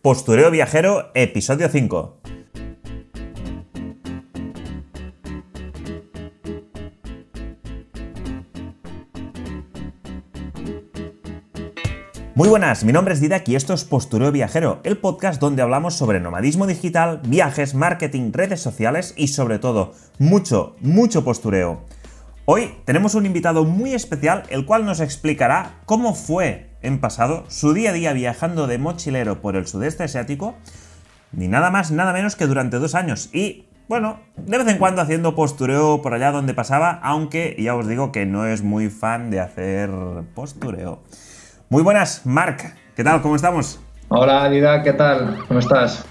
Postureo Viajero, episodio 5. Muy buenas, mi nombre es Didac y esto es Postureo Viajero, el podcast donde hablamos sobre nomadismo digital, viajes, marketing, redes sociales y sobre todo, mucho, mucho postureo. Hoy tenemos un invitado muy especial, el cual nos explicará cómo fue en pasado su día a día viajando de mochilero por el sudeste asiático, ni nada más, nada menos que durante dos años. Y bueno, de vez en cuando haciendo postureo por allá donde pasaba, aunque ya os digo que no es muy fan de hacer postureo. Muy buenas, Marc. ¿Qué tal? ¿Cómo estamos? Hola, Dida, ¿qué tal? ¿Cómo estás?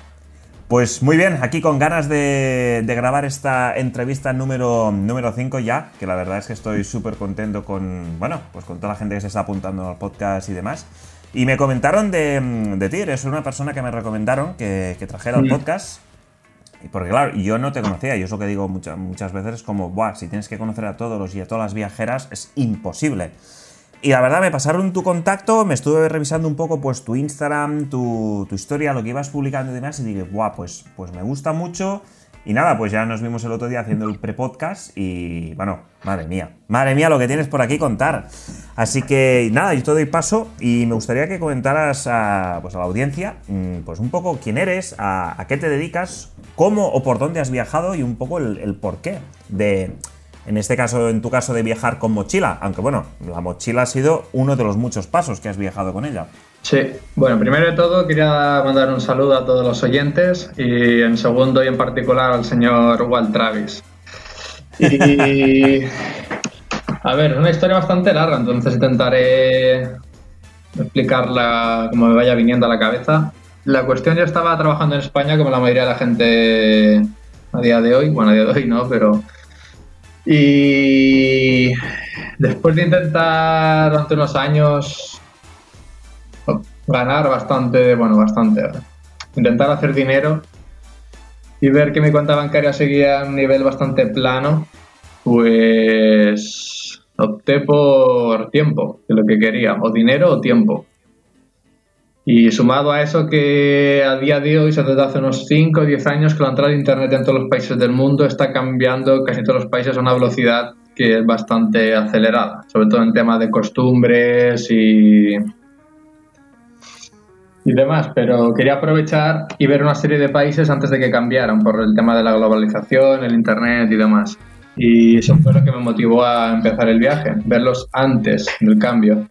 Pues muy bien, aquí con ganas de, grabar esta entrevista número, número 5 ya, que la verdad es que estoy súper contento con, bueno, pues con toda la gente que se está apuntando al podcast y demás. Y me comentaron de, de ti, eres una persona que me recomendaron que, trajera el podcast. Y porque claro, yo no te conocía, y es lo que digo muchas, muchas veces, es como, Buah, si tienes que conocer a todos los y a todas las viajeras, es imposible. Y la verdad, me pasaron tu contacto, me estuve revisando un poco pues tu Instagram, tu, historia, lo que ibas publicando y demás, y dije, guau, pues, pues me gusta mucho. Y nada, pues ya nos vimos el otro día haciendo el pre-podcast y bueno, madre mía, madre mía lo que tienes por aquí contar. Así que nada, yo te doy paso y me gustaría que comentaras a, pues a la audiencia mm, pues un poco quién eres, a, qué te dedicas, cómo o por dónde has viajado y un poco el, el porqué de, en este caso, en tu caso, de viajar con mochila, aunque bueno, la mochila ha sido uno de los muchos pasos que has viajado con ella. Sí, bueno, primero de todo quería mandar un saludo a todos los oyentes y en segundo y en particular al señor Walt Travis. Y a ver, una historia bastante larga, entonces intentaré explicarla como me vaya viniendo a la cabeza. La cuestión, yo estaba trabajando en España como la mayoría de la gente a día de hoy, bueno, a día de hoy no, pero y después de intentar durante unos años ganar bastante, bueno, bastante, intentar hacer dinero y ver que mi cuenta bancaria seguía a un nivel bastante plano, pues opté por tiempo, que lo que quería, o dinero o tiempo. Y sumado a eso que a día de hoy, desde hace unos 5 o 10 años, que la entrada de Internet en todos los países del mundo está cambiando casi todos los países a una velocidad que es bastante acelerada, sobre todo en temas de costumbres y, y demás. Pero quería aprovechar y ver una serie de países antes de que cambiaran por el tema de la globalización, el Internet y demás. Y eso fue lo que me motivó a empezar el viaje, verlos antes del cambio.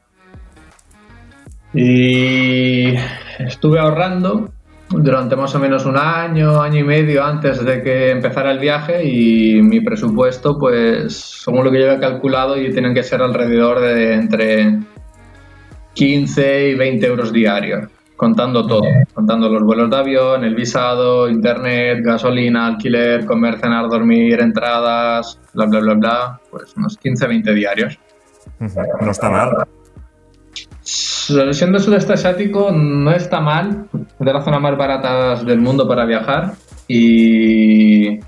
Y estuve ahorrando durante más o menos un año, año y medio antes de que empezara el viaje y mi presupuesto, pues, según lo que yo había calculado, y tienen que ser alrededor de entre 15 y 20 euros diarios, contando todo, contando los vuelos de avión, el visado, internet, gasolina, alquiler, comer, cenar, dormir, entradas, bla, bla, bla, bla, pues unos 15, 20 diarios. No está mal. Siendo sudeste asiático no está mal, es de las zonas más baratas del mundo para viajar y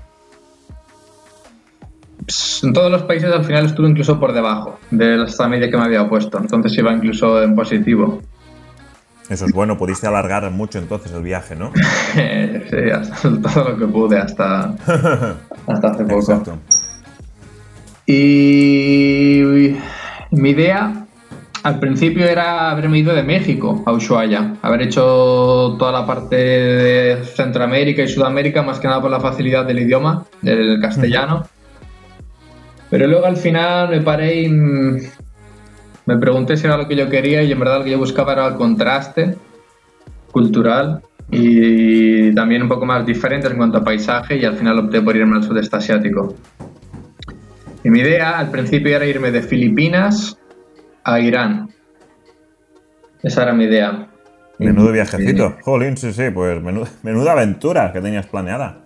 en todos los países al final estuve incluso por debajo de la media que me había puesto, entonces iba incluso en positivo. Eso es bueno, pudiste alargar mucho entonces el viaje, ¿no? sí, hasta, todo lo que pude hasta, hasta hace poco. Exacto. Y mi idea al principio era haberme ido de México a Ushuaia, haber hecho toda la parte de Centroamérica y Sudamérica, más que nada por la facilidad del idioma, del castellano. Pero luego al final me paré y me pregunté si era lo que yo quería y en verdad lo que yo buscaba era el contraste cultural y también un poco más diferente en cuanto a paisaje y al final opté por irme al sudeste asiático. Y mi idea al principio era irme de Filipinas a Irán. Esa era mi idea. Menudo viajecito. Jolín, sí, sí, pues menuda, aventura que tenías planeada.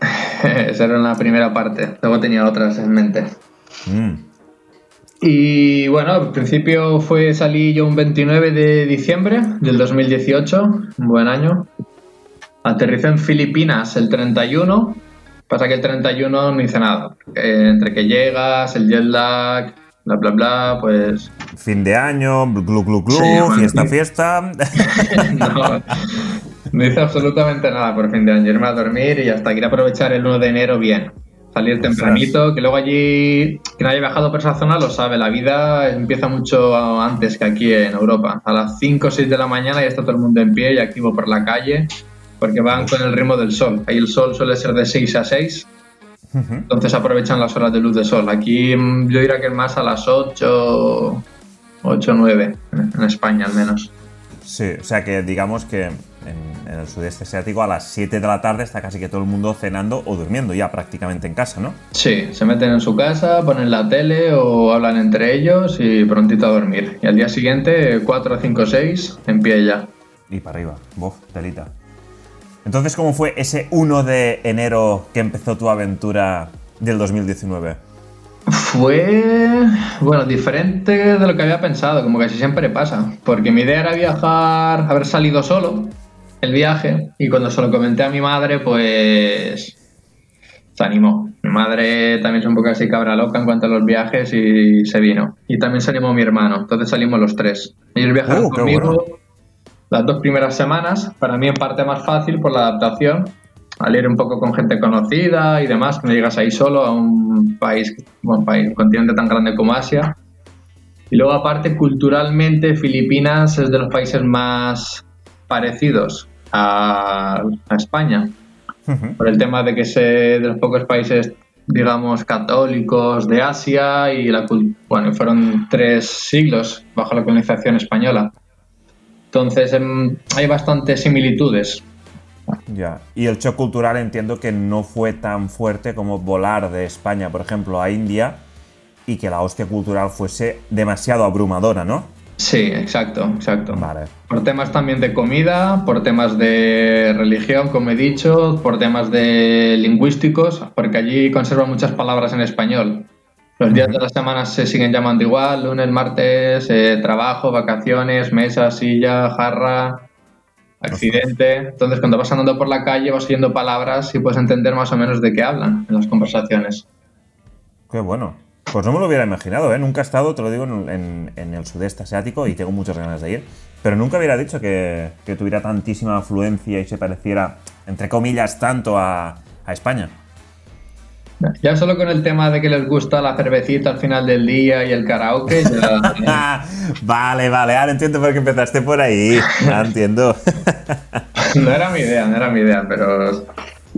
Esa era la primera parte. Luego tenía otras en mente. Mm. Y bueno, al principio fue salí yo un 29 de diciembre del 2018, un buen año. Aterricé en Filipinas el 31. Pasa que el 31 no hice nada. entre que llegas, el jet lag, bla, bla, bla, pues... Fin de año, glu, glu, glu, fiesta, fiesta. No hice absolutamente nada por fin de año, irme a dormir y hasta quiero aprovechar el 1 de enero bien. Salir tempranito, que luego allí, quien haya viajado por esa zona lo sabe, la vida empieza mucho antes que aquí en Europa. A las 5 o 6 de la mañana ya está todo el mundo en pie y activo por la calle, porque van con el ritmo del sol. Ahí el sol suele ser de 6 a 6, entonces aprovechan las horas de luz de sol. Aquí mm, yo diría que más a las 8, 8 o 9, en España al menos. Sí, o sea que digamos que en, el sudeste asiático a las 7 de la tarde está casi que todo el mundo cenando o durmiendo ya prácticamente en casa, ¿no? Sí, se meten en su casa, ponen la tele o hablan entre ellos y prontito a dormir. Y al día siguiente, 4, 5, 6, en pie ya. Y para arriba, bof, telita. Entonces, ¿cómo fue ese 1 de enero que empezó tu aventura del 2019? Fue, bueno, diferente de lo que había pensado, como casi siempre pasa, porque mi idea era viajar, haber salido solo el viaje y cuando se lo comenté a mi madre, pues se animó. Mi madre también es un poco así cabra loca en cuanto a los viajes y se vino. Y también se animó mi hermano, entonces salimos los tres. Ellos viajaron uh, conmigo las dos primeras semanas, para mí en parte más fácil por la adaptación al ir un poco con gente conocida y demás, que no llegas ahí solo a un país, un país, un continente tan grande como Asia. Y luego aparte, culturalmente, Filipinas es de los países más parecidos a, España, por el tema de que es de los pocos países, digamos, católicos de Asia y la bueno, fueron tres siglos bajo la colonización española. Entonces em, hay bastantes similitudes ya. Y el shock cultural entiendo que no fue tan fuerte como volar de España, por ejemplo, a India y que la hostia cultural fuese demasiado abrumadora, ¿no? Sí, exacto, exacto. Por temas también de comida, por temas de religión, como he dicho, por temas de lingüísticos, porque allí conservan muchas palabras en español. Los días de la semana se siguen llamando igual, lunes, martes, eh, trabajo, vacaciones, mesa, silla, jarra, accidente. Entonces, cuando vas andando por la calle, vas oyendo palabras y puedes entender más o menos de qué hablan en las conversaciones. Qué bueno. Pues no me lo hubiera imaginado, ¿eh? Nunca he estado, te lo digo, en, el sudeste asiático y tengo muchas ganas de ir. Pero nunca hubiera dicho que, tuviera tantísima afluencia y se pareciera, entre comillas, tanto a España. Ya solo con el tema de que les gusta la cervecita al final del día y el karaoke. vale, vale, ahora entiendo por qué empezaste por ahí. Ya entiendo. no era mi idea, no era mi idea, pero.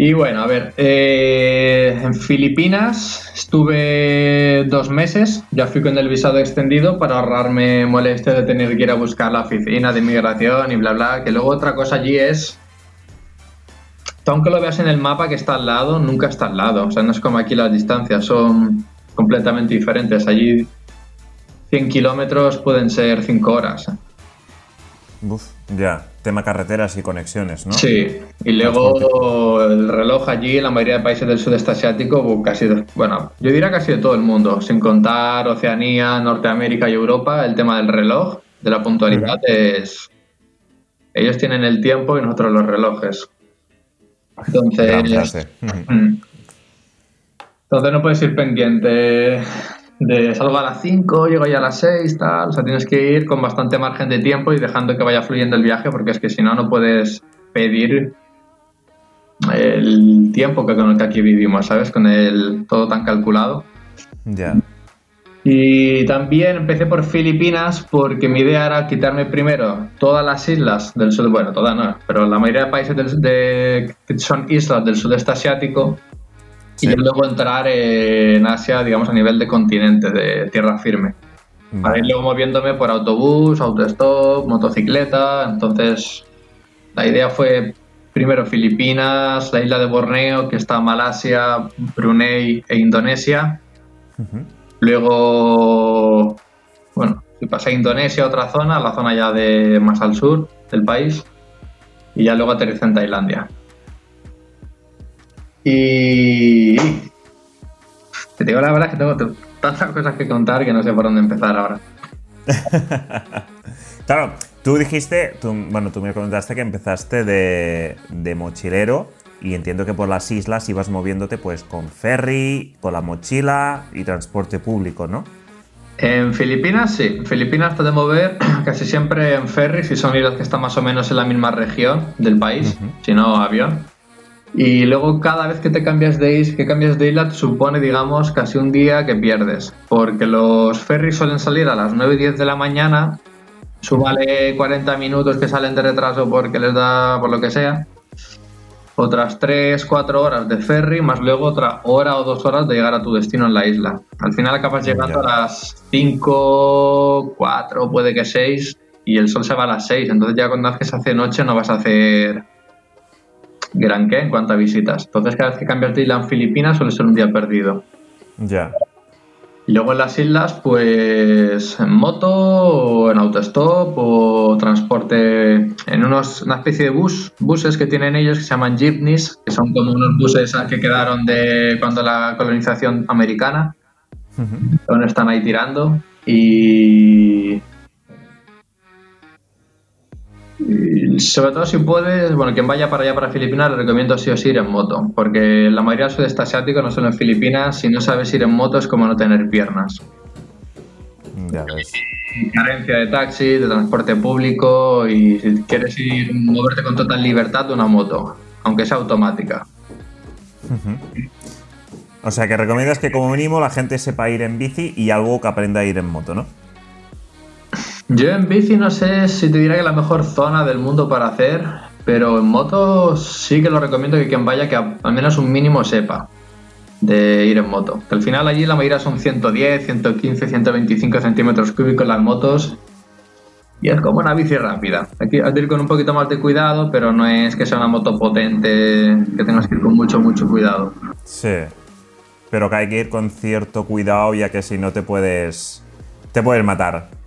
Y bueno, a ver, eh, en Filipinas estuve dos meses, ya fui con el visado extendido para ahorrarme molestia de tener que ir a buscar la oficina de inmigración y bla, bla, que luego otra cosa allí es aunque lo veas en el mapa que está al lado, nunca está al lado. O sea, no es como aquí las distancias, son completamente diferentes. Allí 100 kilómetros pueden ser 5 horas. Uf, ya, tema carreteras y conexiones, ¿no? Sí, y luego el reloj allí, en la mayoría de países del sudeste asiático, casi, bueno, yo diría casi de todo el mundo, sin contar Oceanía, Norteamérica y Europa, el tema del reloj, de la puntualidad es... Ellos tienen el tiempo y nosotros los relojes. Entonces, mm. entonces no puedes ir pendiente de salgo a las 5, llego ya a las 6, tal. O sea, tienes que ir con bastante margen de tiempo y dejando que vaya fluyendo el viaje, porque es que si no, no puedes pedir el tiempo que con el que aquí vivimos, ¿sabes? Con el todo tan calculado. Ya. Y también empecé por Filipinas porque mi idea era quitarme primero todas las islas del sur, bueno, todas no, pero la mayoría de países de, que son islas del sudeste asiático y luego entrar en Asia, digamos, a nivel de continente, de tierra firme. Para ir luego moviéndome por autobús, autostop, motocicleta. Entonces, la idea fue primero Filipinas, la isla de Borneo, que está Malasia, Brunei e Indonesia. Luego, bueno, pasé a Indonesia, otra zona, la zona ya de más al sur del país, y ya luego aterricé en Tailandia. Y te digo la verdad que tengo tantas cosas que contar que no sé por dónde empezar ahora. claro, tú dijiste, bueno, tú me comentaste que empezaste de, de mochilero y entiendo que por las islas ibas moviéndote pues con ferry, con la mochila y transporte público, ¿no? En Filipinas sí, en Filipinas podemos ver casi siempre en ferries y son islas que están más o menos en la misma región del país, si no avión. Y luego cada vez que te cambias de isla, que cambias de isla te supone, digamos, casi un día que pierdes. Porque los ferries suelen salir a las 9 y 10 de la mañana. Súmale 40 minutos que salen de retraso porque les da por lo que sea. Otras 3, 4 horas de ferry, más luego otra hora o dos horas de llegar a tu destino en la isla. Al final acabas llegando a las 5, 4, puede que 6, y el sol se va a las 6. Entonces ya cuando haces hace noche no vas a hacer gran qué en cuanto a visitas. Entonces cada vez que cambias de isla en Filipinas suele ser un día perdido. Ya. Y luego en las islas, pues en moto o en autostop o transporte en unos, una especie de bus, buses que tienen ellos que se llaman jeepneys, que son como unos buses que quedaron de cuando la colonización americana, donde están ahí tirando. Y y sobre todo si puedes, bueno, quien vaya para allá para Filipinas, le recomiendo sí o sí ir en moto, porque la mayoría del sudeste asiático, no solo en Filipinas, si no sabes ir en moto es como no tener piernas. Ya ves. Carencia de taxi, de transporte público y si quieres ir moverte con total libertad, una moto, aunque sea automática. O sea que recomiendas que como mínimo la gente sepa ir en bici y algo que aprenda a ir en moto, ¿no? Yo en bici no sé si te diría que la mejor zona del mundo para hacer, pero en moto sí que lo recomiendo que quien vaya que al menos un mínimo sepa de ir en moto. Que al final allí la mayoría son 110, 115, 125 centímetros cúbicos las motos y es como una bici rápida. Aquí hay que ir con un poquito más de cuidado, pero no es que sea una moto potente que tengas que ir con mucho, mucho cuidado. Sí. Pero que hay que ir con cierto cuidado ya que si no te puedes... te puedes matar.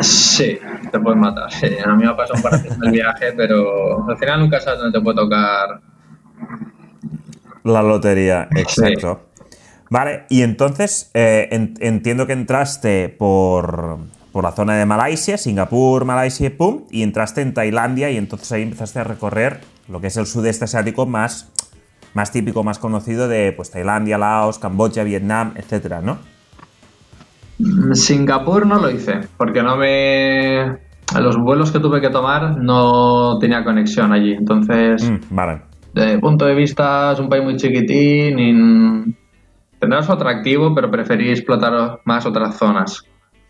Sí, te puedes matar. Sí. A mí me ha pasado un par de veces en el viaje, pero al final nunca sabes dónde te puede tocar. La lotería, exacto. Vale, y entonces eh, en- entiendo que entraste por, por la zona de Malasia, Singapur, Malasia, pum, y entraste en Tailandia y entonces ahí empezaste a recorrer lo que es el sudeste asiático más, más típico, más conocido de pues Tailandia, Laos, Camboya, Vietnam, etcétera, ¿no? Singapur no lo hice, porque no me. los vuelos que tuve que tomar no tenía conexión allí. Entonces, Mm, vale. desde mi punto de vista, es un país muy chiquitín y tendrá su atractivo, pero preferí explotar más otras zonas.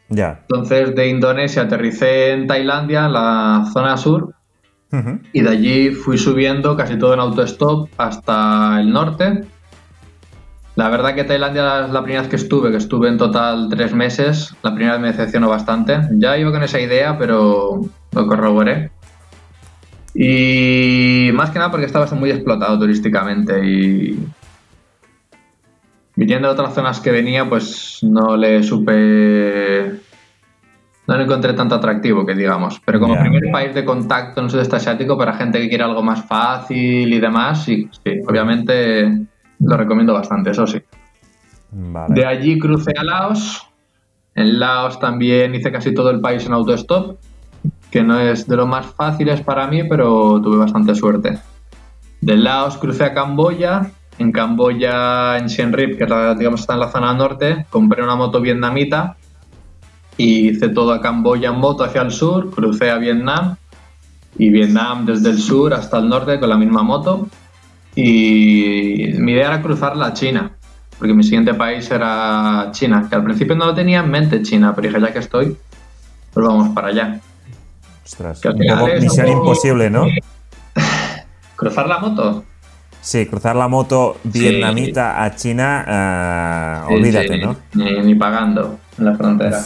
Ya. Entonces, de Indonesia aterricé en Tailandia, en la zona sur, y de allí fui subiendo casi todo en autostop hasta el norte. La verdad que Tailandia es la primera vez que estuve, que estuve en total tres meses. La primera vez me decepcionó bastante. Ya iba con esa idea, pero lo corroboré. Y más que nada porque estaba muy explotado turísticamente y viniendo de otras zonas que venía, pues no le supe no lo encontré tanto atractivo que digamos. Pero como Ya. primer país de contacto en el sudeste asiático para gente que quiere algo más fácil y demás, sí, sí, obviamente lo recomiendo bastante, eso sí. Vale. De allí crucé a Laos. En Laos también hice casi todo el país en autostop, que no es de los más fáciles para mí, pero tuve bastante suerte. De Laos crucé a Camboya. En Camboya, en Siem Reap, que digamos está en la zona norte, compré una moto vietnamita y hice todo a Camboya en moto hacia el sur, crucé a Vietnam y Vietnam desde el sur hasta el norte con la misma moto. Y mi idea era cruzar la China, porque mi siguiente país era China, que al principio no lo tenía en mente China, pero dije ya que estoy, pues vamos para allá. Ostras. que al Un final poco es misión imposible, ¿no? ¿Cruzar la moto? Sí, cruzar la moto vietnamita a China, ah, olvídate, Sí, ¿no? Ni, ni pagando en la frontera.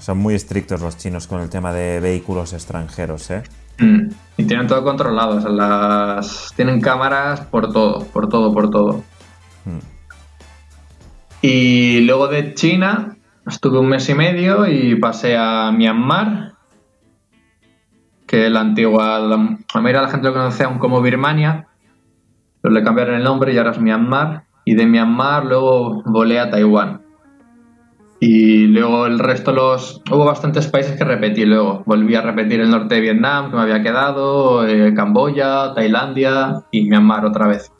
Son muy estrictos los chinos con el tema de vehículos extranjeros, ¿eh? Mm. Y tienen todo controlado, o sea, las... tienen cámaras por todo, por todo, por todo. Mm. Y luego de China estuve un mes y medio y pasé a Myanmar, que la antigua, la, mayoría de la gente lo conoce aún como Birmania, pero le cambiaron el nombre y ahora es Myanmar. Y de Myanmar luego volé a Taiwán. Y luego el resto los... Hubo bastantes países que repetí luego. Volví a repetir el norte de Vietnam, que me había quedado, eh, Camboya, Tailandia y Myanmar otra vez.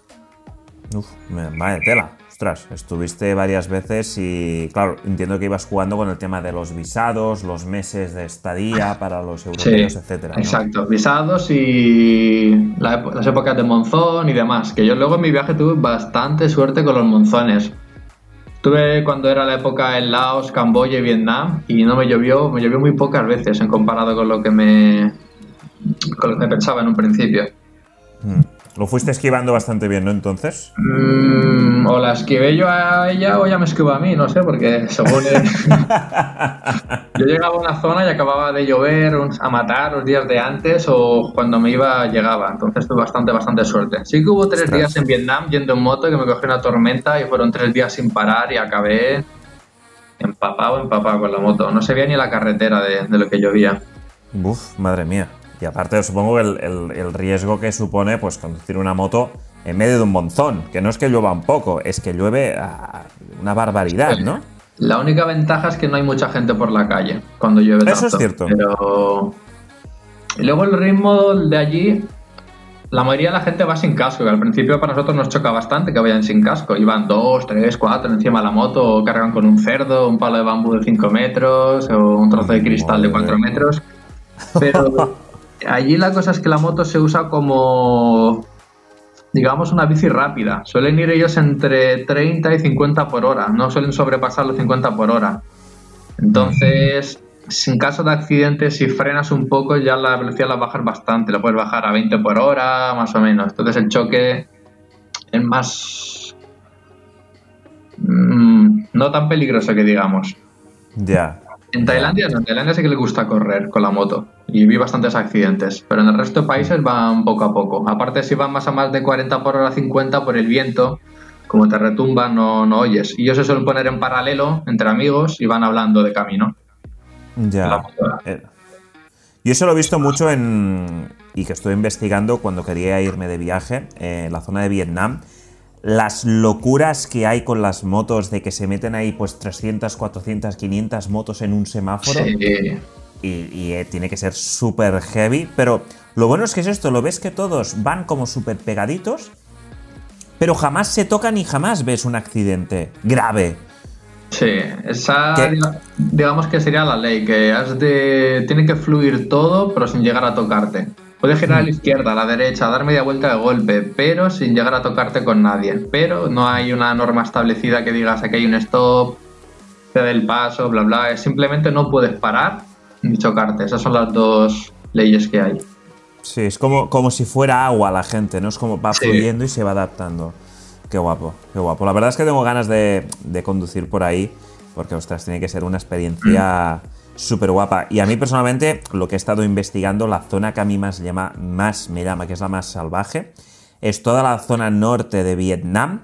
Uf, vaya tela. ostras, estuviste varias veces y, claro, entiendo que ibas jugando con el tema de los visados, los meses de estadía para los europeos, etcétera. Exacto, visados y las épocas de monzón y demás. Que yo luego en mi viaje tuve bastante suerte con los monzones. Tuve cuando era la época en Laos, Camboya y Vietnam y no me llovió, me llovió muy pocas veces en comparado con lo que me, con lo que pensaba en un principio. Mm. Lo fuiste esquivando bastante bien, ¿no? Entonces. Mm, o la esquivé yo a ella o ella me esquivó a mí, no sé, porque según. yo llegaba a una zona y acababa de llover a matar los días de antes o cuando me iba llegaba. Entonces tuve bastante, bastante suerte. Sí que hubo tres días en Vietnam yendo en moto que me cogió una tormenta y fueron tres días sin parar y acabé empapado, empapado con la moto. No se veía ni la carretera de, de lo que llovía. Uf, madre mía. Y aparte, supongo el, el, riesgo que supone pues conducir una moto en medio de un monzón, que no es que llueva un poco, es que llueve una barbaridad, ¿no? La única ventaja es que no hay mucha gente por la calle cuando llueve tanto. Eso es cierto. Pero y luego el ritmo de allí, la mayoría de la gente va sin casco, que al principio para nosotros nos choca bastante que vayan sin casco. Iban dos, tres, cuatro encima de la moto, o cargan con un cerdo, un palo de bambú de 5 metros, o un trozo de cristal de 4 metros. Pero allí la cosa es que la moto se usa como, digamos, una bici rápida. Suelen ir ellos entre 30 y 50 por hora, no suelen sobrepasar los 50 por hora. Entonces, en caso de accidente, si frenas un poco, ya la velocidad la bajas bastante. La puedes bajar a 20 por hora, más o menos. Entonces, el choque es más. Mm, no tan peligroso que digamos. Ya. En Tailandia no, en Tailandia sí que le gusta correr con la moto y vi bastantes accidentes, pero en el resto de países van poco a poco. Aparte si van más a más de 40 por hora 50 por el viento, como te retumba no, no oyes. Y ellos se suelen poner en paralelo entre amigos y van hablando de camino. Ya. Eh, yo eso lo he visto mucho en... y que estoy investigando cuando quería irme de viaje en la zona de Vietnam las locuras que hay con las motos de que se meten ahí pues 300, 400, 500 motos en un semáforo. Sí. Y, eh, tiene que ser súper heavy. Pero lo bueno es que es esto, lo ves que todos van como súper pegaditos, pero jamás se tocan y jamás ves un accidente grave. Sí, esa digamos que sería la ley, que has de, tiene que fluir todo pero sin llegar a tocarte. Puedes girar a la izquierda, a la derecha, dar media vuelta de golpe, pero sin llegar a tocarte con nadie. Pero no hay una norma establecida que digas aquí hay un stop, te dé el paso, bla, bla. Simplemente no puedes parar ni chocarte. Esas son las dos leyes que hay. Sí, es como, como si fuera agua la gente, ¿no? Es como va fluyendo y se va adaptando. Qué guapo, qué guapo. La verdad es que tengo ganas de, de conducir por ahí, porque, ostras, tiene que ser una experiencia súper guapa. Y a mí personalmente, lo que he estado investigando, la zona que a mí más, llama, más me llama, que es la más salvaje, es toda la zona norte de Vietnam,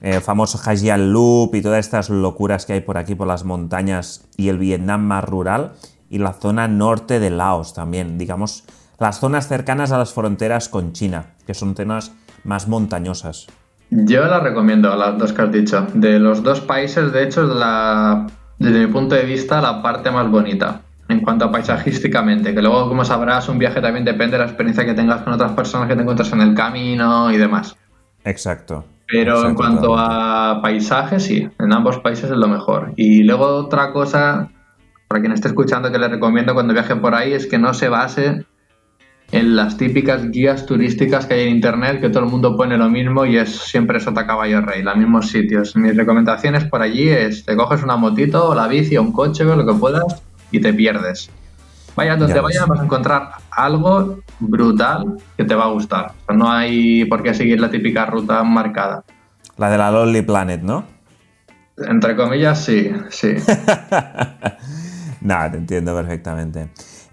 el famoso Hajian Loop y todas estas locuras que hay por aquí, por las montañas y el Vietnam más rural, y la zona norte de Laos también, digamos, las zonas cercanas a las fronteras con China, que son zonas más montañosas. Yo la recomiendo, las dos que has dicho. De los dos países, de hecho, la desde mi punto de vista, la parte más bonita en cuanto a paisajísticamente, que luego, como sabrás, un viaje también depende de la experiencia que tengas con otras personas que te encuentras en el camino y demás. Exacto. Pero en cuanto a paisaje, sí, en ambos países es lo mejor. Y luego otra cosa, para quien esté escuchando que le recomiendo cuando viaje por ahí, es que no se base en las típicas guías turísticas que hay en internet, que todo el mundo pone lo mismo y es siempre sota caballo rey, los mismos sitios. Mis recomendaciones por allí es te coges una motito o la bici o un coche o lo que puedas y te pierdes. Vaya donde vayas vas a encontrar algo brutal que te va a gustar. no hay por qué seguir la típica ruta marcada. La de la Lonely Planet, ¿no? Entre comillas, sí, sí. Nada, te entiendo perfectamente.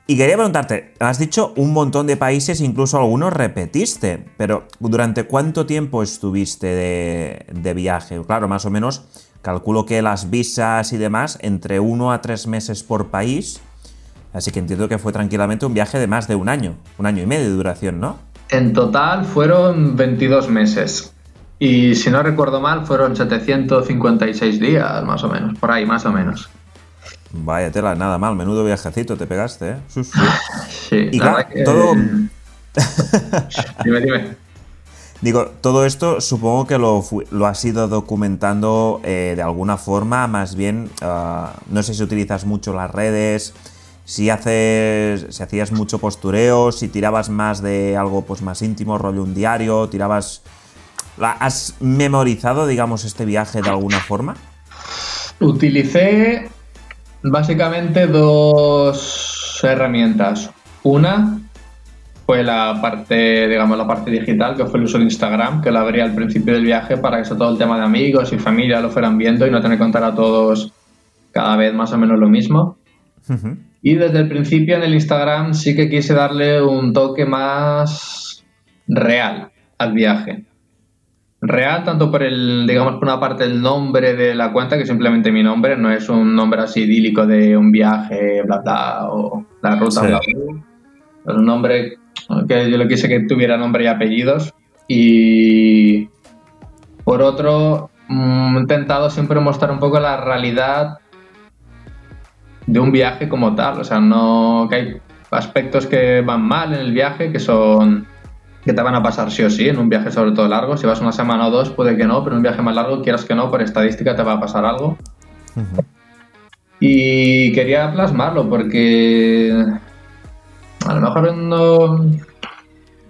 Y quería preguntarte, has dicho un montón de países, incluso algunos repetiste, pero ¿durante cuánto tiempo estuviste de, viaje? Claro, más o menos, calculo que las visas y demás, entre uno a tres meses por país, así que entiendo que fue tranquilamente un viaje de más de un año, un año y medio de duración, ¿no? En total fueron 22 meses. Y si no recuerdo mal, fueron 756 días, más o menos, por ahí, más o menos. Vaya tela, nada mal, menudo viajecito te pegaste, ¿eh? Sí, y claro, todo... dime, dime. Digo, todo esto supongo que lo, lo has ido documentando eh, de alguna forma, más bien, ah, no sé si utilizas mucho las redes, si haces, si hacías mucho postureo, si tirabas más de algo pues más íntimo, rollo un diario, tirabas... ¿Has memorizado, digamos, este viaje de alguna forma? Utilicé básicamente dos herramientas. Una fue la parte, digamos, la parte digital, que fue el uso de Instagram, que lo abría al principio del viaje para que todo el tema de amigos y familia lo fueran viendo y no tener que contar a todos cada vez más o menos lo mismo. Y desde el principio en el Instagram sí que quise darle un toque más real al viaje. Real tanto por el, digamos, por una parte el nombre de la cuenta, que simplemente mi nombre, no es un nombre así idílico de un viaje, bla, bla, o la ruta, bla, bla. Es un nombre que yo lo quise que tuviera nombre y apellidos. Y por otro, mm, he intentado siempre mostrar un poco la realidad de un viaje como tal. O sea, no que hay aspectos que van mal en el viaje, que son que te van a pasar sí o sí en un viaje sobre todo largo. Si vas una semana o dos, puede que no, pero en un viaje más largo, quieras que no, por estadística te va a pasar algo. Y quería plasmarlo porque a lo mejor no,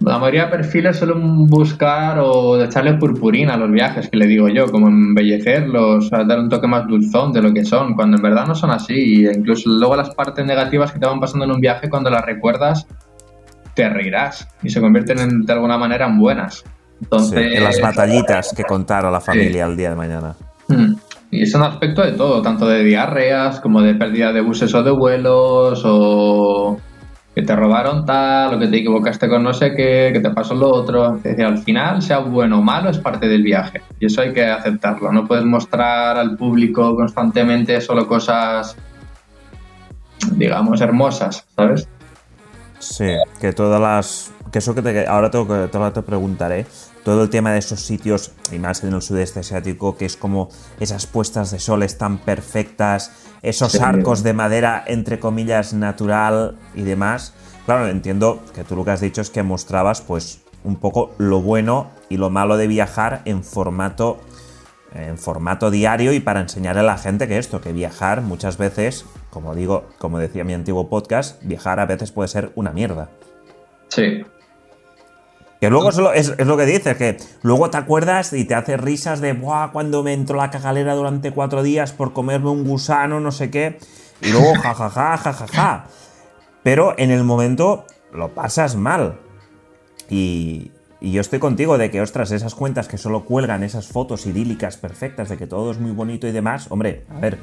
la mayoría de perfiles suelen buscar o echarle purpurina a los viajes, que le digo yo, como embellecerlos, dar un toque más dulzón de lo que son, cuando en verdad no son así. E incluso luego las partes negativas que te van pasando en un viaje, cuando las recuerdas, te reirás y se convierten de alguna manera en buenas. Entonces, en las batallitas que contar a la familia el día de mañana. Hmm. Y es un aspecto de todo, tanto de diarreas como de pérdida de buses o de vuelos o que te robaron tal, o que te equivocaste con no sé qué, que te pasó lo otro. Es decir, al final, sea bueno o malo, es parte del viaje. Y eso hay que aceptarlo. No puedes mostrar al público constantemente solo cosas, digamos, hermosas, ¿sabes? Sí, que todas las. Que eso que te, ahora tengo que te preguntaré. Todo el tema de esos sitios, y más en el sudeste asiático, que es como esas puestas de sol están perfectas, esos arcos de madera, entre comillas, natural y demás. Claro, entiendo que tú lo que has dicho es que mostrabas, pues, un poco lo bueno y lo malo de viajar en formato en formato diario y para enseñarle a la gente que esto, que viajar muchas veces, como digo, como decía mi antiguo podcast, viajar a veces puede ser una mierda. Sí. Que luego es, es, lo que dices, que luego te acuerdas y te haces risas de, Buah, cuando me entró la cagalera durante cuatro días por comerme un gusano, no sé qué, y luego jajaja, jajaja. Pero en el momento lo pasas mal. Y, y yo estoy contigo de que, ostras, esas cuentas que solo cuelgan esas fotos idílicas perfectas de que todo es muy bonito y demás, hombre, a ver,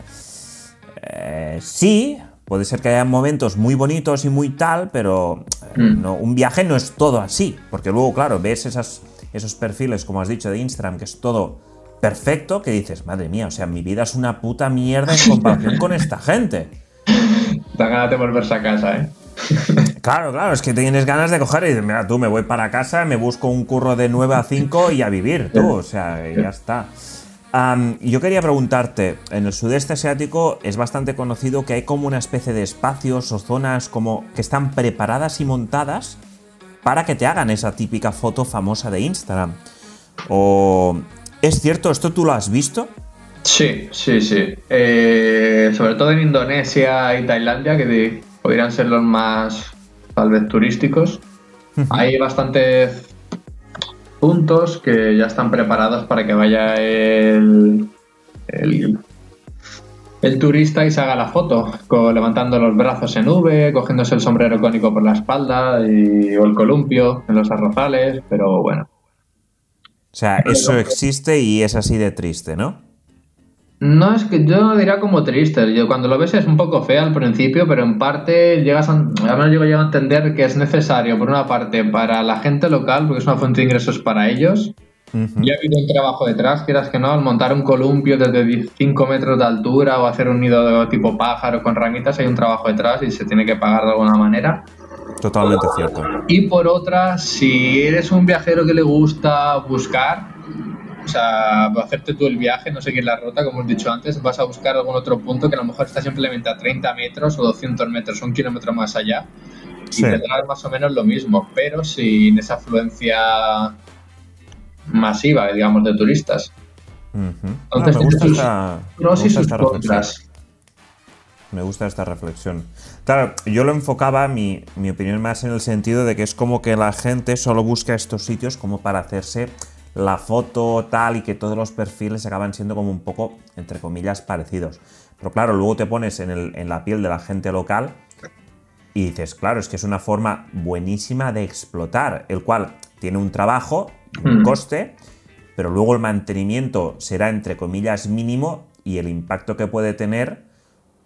eh, sí, puede ser que haya momentos muy bonitos y muy tal, pero mm. no, un viaje no es todo así, porque luego, claro, ves esas, esos perfiles, como has dicho, de Instagram, que es todo perfecto, que dices, madre mía, o sea, mi vida es una puta mierda en comparación con esta gente. Da ganas de volverse a casa, ¿eh? Claro, claro, es que tienes ganas de coger y dices, mira, tú me voy para casa, me busco un curro de 9 a 5 y a vivir, tú, o sea, ya está. Yo quería preguntarte, en el sudeste asiático es bastante conocido que hay como una especie de espacios o zonas como que están preparadas y montadas para que te hagan esa típica foto famosa de Instagram. O ¿Es cierto? ¿Esto tú lo has visto? Sí, sí, sí. Eh, sobre todo en Indonesia y Tailandia, que podrían ser los más tal vez turísticos. Hay bastantes puntos que ya están preparados para que vaya el, el, turista y se haga la foto, levantando los brazos en V, cogiéndose el sombrero cónico por la espalda y, o el columpio en los arrozales, pero bueno. O sea, eso existe y es así de triste, ¿no? No es que yo diría como triste. Yo cuando lo ves es un poco fea al principio, pero en parte llegas a, al menos llego a entender que es necesario, por una parte, para la gente local, porque es una fuente de ingresos para ellos. Ya ha habido un trabajo detrás, quieras que no, al montar un columpio desde 5 metros de altura o hacer un nido de tipo pájaro con ramitas, hay un trabajo detrás y se tiene que pagar de alguna manera. Totalmente cierto. Y por otra, si eres un viajero que le gusta buscar, o sea, hacerte tú el viaje, no seguir la ruta, como he dicho antes, vas a buscar algún otro punto que a lo mejor está simplemente a 30 metros o 200 metros, un kilómetro más allá, y te tendrás más o menos lo mismo, pero sin esa afluencia masiva, digamos, de turistas. Entonces, me gusta esta, reflexión. Me gusta esta reflexión. Claro, yo lo enfocaba, mi, mi opinión más en el sentido de que es como que la gente solo busca estos sitios como para hacerse la foto tal y que todos los perfiles acaban siendo como un poco, entre comillas, parecidos. Pero claro, luego te pones en, la piel de la gente local y dices, claro, es que es una forma buenísima de explotar, el cual tiene un trabajo, un mm. coste, pero luego el mantenimiento será, entre comillas, mínimo y el impacto que puede tener,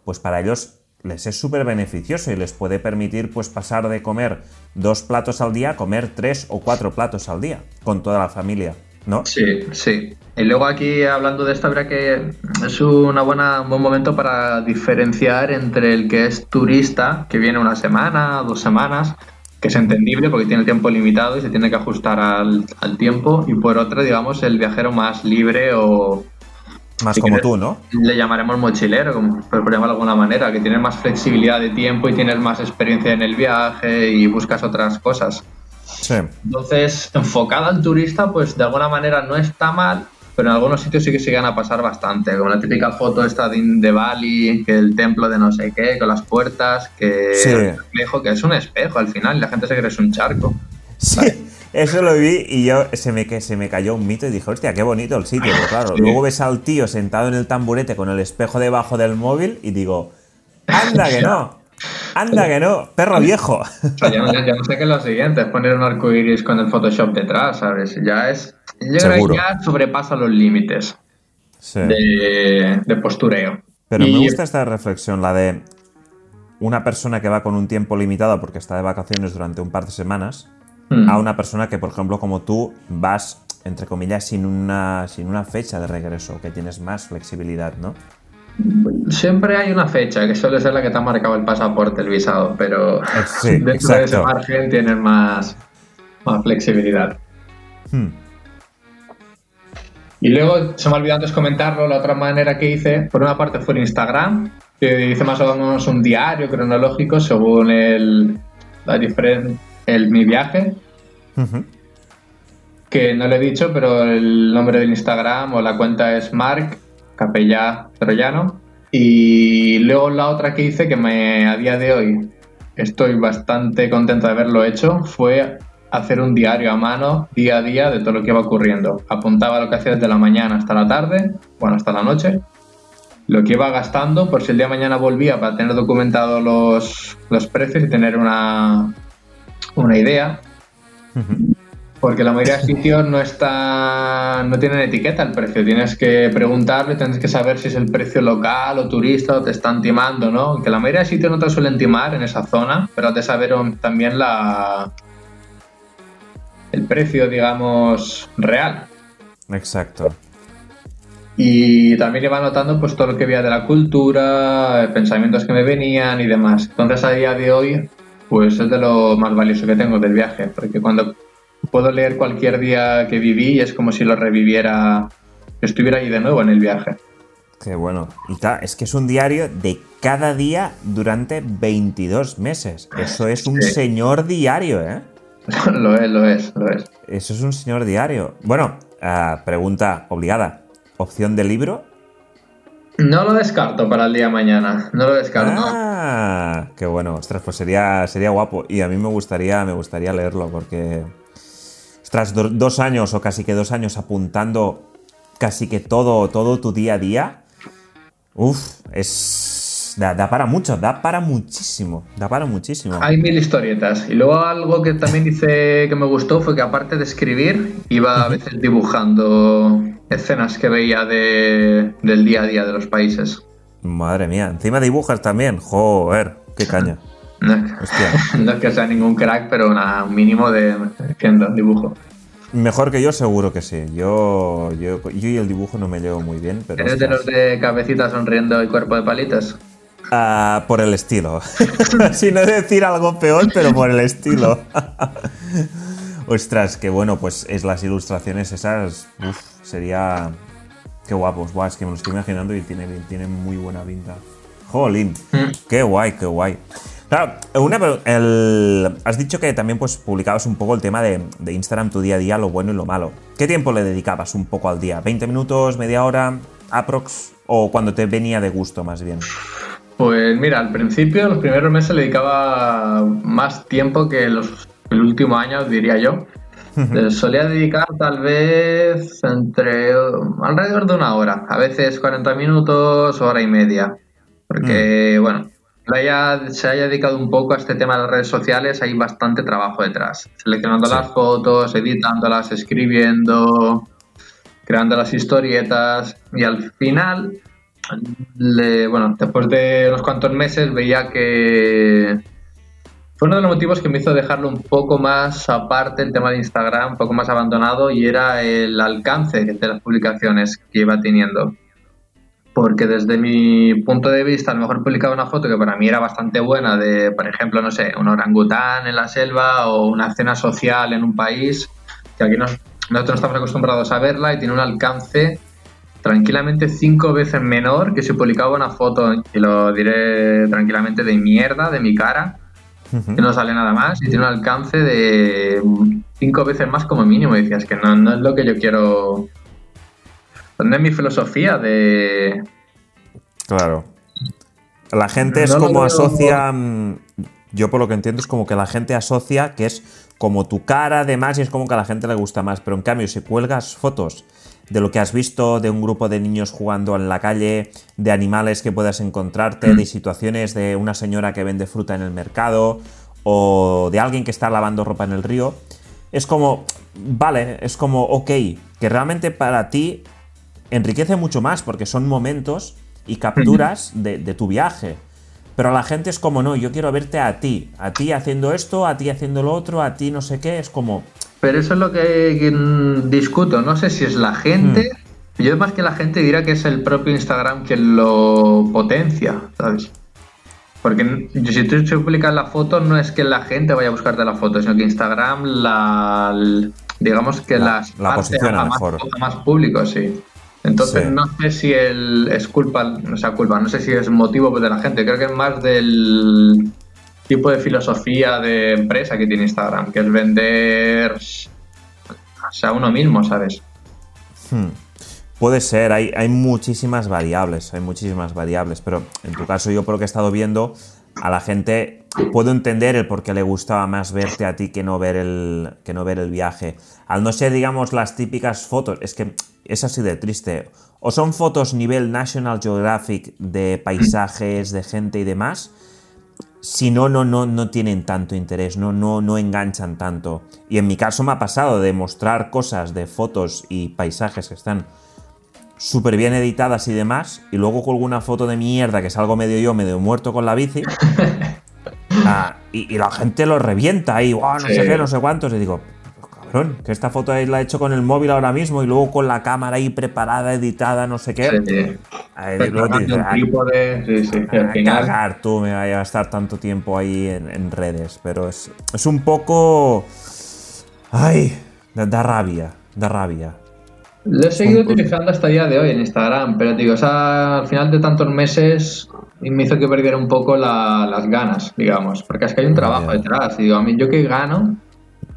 pues para ellos les es súper beneficioso y les puede permitir pues pasar de comer dos platos al día a comer tres o cuatro platos al día con toda la familia, ¿no? Sí, sí. Y luego aquí hablando de esto, habrá que es buena, un buen momento para diferenciar entre el que es turista, que viene una semana, dos semanas, que es entendible porque tiene tiempo limitado y se tiene que ajustar al, al tiempo, y por otro, digamos, el viajero más libre o más como tú, ¿no? Le llamaremos mochilero, como, por llamarlo de alguna manera, que tienes más flexibilidad de tiempo y tienes más experiencia en el viaje y buscas otras cosas. Sí. Entonces, enfocada al turista, pues de alguna manera no está mal, pero en algunos sitios sí que se a pasar bastante, como la típica foto esta de, Bali, que el templo de no sé qué, con las puertas, que sí. que es un espejo al final y la gente se cree que es un charco. Sí. Eso lo vi y yo se me, se me cayó un mito y dije, hostia, qué bonito el sitio. Pero claro, luego ves al tío sentado en el tamburete con el espejo debajo del móvil y digo, anda que no, anda que no, perro viejo. ya, no sé qué es lo siguiente, es poner un arco iris con el Photoshop detrás, ¿sabes? Ya es. ya sobrepasa los límites de, de, postureo. Pero me gusta esta reflexión, la de una persona que va con un tiempo limitado porque está de vacaciones durante un par de semanas a una persona que, por ejemplo, como tú, vas, entre comillas, sin una, sin una fecha de regreso, que tienes más flexibilidad, ¿no? Siempre hay una fecha, que suele ser la que te ha marcado el pasaporte, el visado, pero sí, dentro de ese margen tienes más, más flexibilidad. Hmm. Y luego, se me ha olvidado antes comentarlo, la otra manera que hice, por una parte fue en Instagram, que hice más o menos un diario cronológico según el, la diferente el mi viaje. Que no le he dicho, pero el nombre del Instagram o la cuenta es Mark Capella Troyano. Y luego la otra que hice, que me, a día de hoy estoy bastante contento de haberlo hecho, fue hacer un diario a mano día a día de todo lo que iba ocurriendo. Apuntaba lo que hacía desde la mañana hasta la tarde, bueno, hasta la noche, lo que iba gastando por si el día de mañana volvía para tener documentado los, los precios y tener una, una idea. Porque la mayoría de sitios no está, no tienen etiqueta el precio. Tienes que preguntarle, tienes que saber si es el precio local o turista o te están timando, ¿no? Que la mayoría de sitios no te suelen timar en esa zona, pero de saber también la el precio, digamos, real. Exacto. Y también iba notando pues todo lo que veía de la cultura, pensamientos que me venían y demás. Entonces a día de hoy pues es de lo más valioso que tengo del viaje, porque cuando puedo leer cualquier día que viví es como si lo reviviera, estuviera ahí de nuevo en el viaje. Qué bueno. Y es que es un diario de cada día durante 22 meses. Eso es un señor diario, ¿eh? lo es, lo es, lo es. Eso es un señor diario. Bueno, ah, pregunta obligada. ¿Opción de libro? No lo descarto para el día de mañana, no lo descarto. Ah, qué bueno, ostras, pues sería, sería guapo. Y a mí me gustaría, me gustaría leerlo porque, ostras, dos años o casi que dos años apuntando casi que todo, todo tu día a día, uff, es... Da, da, para mucho, da para muchísimo, da para muchísimo. Hay mil historietas. Y luego algo que también dice que me gustó fue que aparte de escribir, iba a veces dibujando escenas que veía de, del día a día de los países. Madre mía, encima dibujas también, joder, qué caña. No, es que sea ningún crack, pero un mínimo de haciendo dibujo. Mejor que yo, seguro que sí. Yo, yo, y el dibujo no me llevo muy bien. Pero ¿Eres de los de cabecita sonriendo y cuerpo de palitos? Ah, por el estilo. Sin no decir algo peor, pero por el estilo. Ostras, qué bueno, pues es las ilustraciones esas. Uf, sería. Qué guapos, es que me lo estoy imaginando y tiene, tiene muy buena pinta. Jolín, mm. qué guay, qué guay. Claro, una, el, has dicho que también pues publicabas un poco el tema de, de, Instagram, tu día a día, lo bueno y lo malo. ¿Qué tiempo le dedicabas un poco al día? ¿20 minutos, media hora, aprox? ¿O cuando te venía de gusto más bien? Pues mira, al principio, los primeros meses le dedicaba más tiempo que los, el último año, diría yo. Solía dedicar tal vez entre alrededor de una hora, a veces 40 minutos, hora y media. Porque, mm. bueno, haya, se haya dedicado un poco a este tema de las redes sociales, hay bastante trabajo detrás. Seleccionando las fotos, editándolas, escribiendo, creando las historietas y al final, bueno, después de unos cuantos meses veía que fue uno de los motivos que me hizo dejarlo un poco más aparte el tema de Instagram, un poco más abandonado y era el alcance de las publicaciones que iba teniendo. Porque desde mi punto de vista a lo mejor publicaba una foto que para mí era bastante buena de, por ejemplo, no sé, un orangután en la selva o una cena social en un país, que aquí nosotros no estamos acostumbrados a verla y tiene un alcance tranquilamente cinco veces menor que si publicaba una foto, y lo diré tranquilamente, de mierda, de mi cara, que no sale nada más, y tiene un alcance de cinco veces más como mínimo. Y decías que no, no es lo que yo quiero ¿Dónde es mi filosofía de...? Claro. La gente es como asocia... Yo por lo que entiendo es como que la gente asocia que es como tu cara además y es como que a la gente le gusta más. Pero en cambio, si cuelgas fotos de lo que has visto, de un grupo de niños jugando en la calle, de animales que puedas encontrarte, de mm. situaciones de una señora que vende fruta en el mercado o de alguien que está lavando ropa en el río, es como, vale, es como, ok, que realmente para ti enriquece mucho más porque son momentos y capturas de, tu viaje. Pero la gente es como, no, yo quiero verte a ti, a ti haciendo esto, a ti haciendo lo otro, a ti no sé qué, es como... Pero eso es lo que, discuto, no sé si es la gente, mm. yo más que la gente dirá que es el propio Instagram quien lo potencia, ¿sabes? Porque si tú publicas la foto, no es que la gente vaya a buscarte la foto, sino que Instagram la... digamos que las la posiciona mejor. más público, sí. Entonces no sé si el, es culpa, no sea culpa, no sé si es motivo de la gente, creo que es más del tipo de filosofía de empresa que tiene Instagram, que es vender o sea, uno mismo, ¿sabes? Hmm. Puede ser, hay, hay muchísimas variables, hay muchísimas variables, pero en tu caso yo por lo que he estado viendo, a la gente puedo entender el por qué le gustaba más verte a ti que no ver el, que no ver el viaje. Al no ser, digamos, las típicas fotos, es que es así de triste. O son fotos nivel National Geographic de paisajes, de gente y demás. Si no, no, no, no tienen tanto interés, no, no, no enganchan tanto. Y en mi caso me ha pasado de mostrar cosas de fotos y paisajes que están súper bien editadas y demás, y luego con alguna foto de mierda que salgo medio yo, medio muerto con la bici, ah, y, la gente lo revienta ahí, no sé qué, no sé cuántos, y digo, cabrón, que esta foto ahí la he hecho con el móvil ahora mismo y luego con la cámara ahí preparada, editada, no sé qué. Sí, Ahí, luego te dices, cagar tú, me vaya a estar tanto tiempo ahí en, redes, pero es, es un poco... Ay, da rabia, da rabia. Lo he seguido utilizando hasta el día de hoy en Instagram, pero digo, o sea, al final de tantos meses me hizo que perdiera un poco las ganas, digamos, porque es que hay un trabajo detrás. Y digo, a mí yo que gano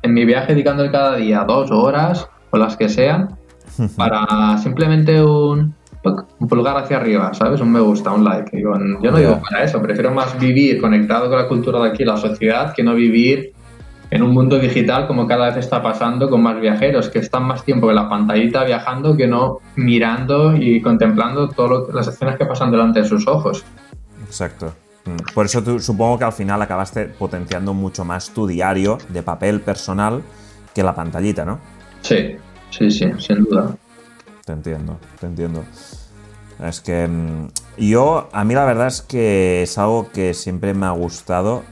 en mi viaje dedicándole cada día dos horas o las que sean para simplemente un, un pulgar hacia arriba, ¿sabes? Un me gusta, un like. yo no digo para eso, prefiero más vivir conectado con la cultura de aquí, la sociedad, que no vivir en un mundo digital como cada vez está pasando con más viajeros, que están más tiempo en la pantallita viajando que no mirando y contemplando todas las acciones que pasan delante de sus ojos. Exacto. Mm. Por eso tú, supongo que al final acabaste potenciando mucho más tu diario de papel personal que la pantallita, ¿no? Sí, sí, sí, sin duda. Te entiendo, te entiendo. Es que mm, yo, a mí la verdad es que es algo que siempre me ha gustado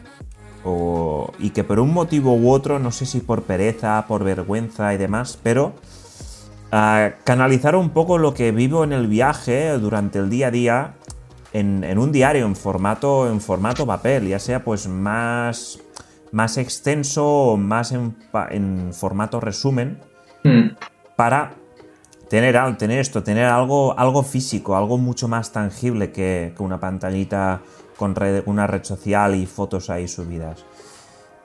y que por un motivo u otro, no sé si por pereza, por vergüenza y demás, pero ah, canalizar un poco lo que vivo en el viaje durante el día a día en, un diario en formato, en formato papel, ya sea pues más, más extenso o más en, formato resumen, hmm. para tener, tener esto, tener algo, algo físico, algo mucho más tangible que, que una pantallita con una red social y fotos ahí subidas.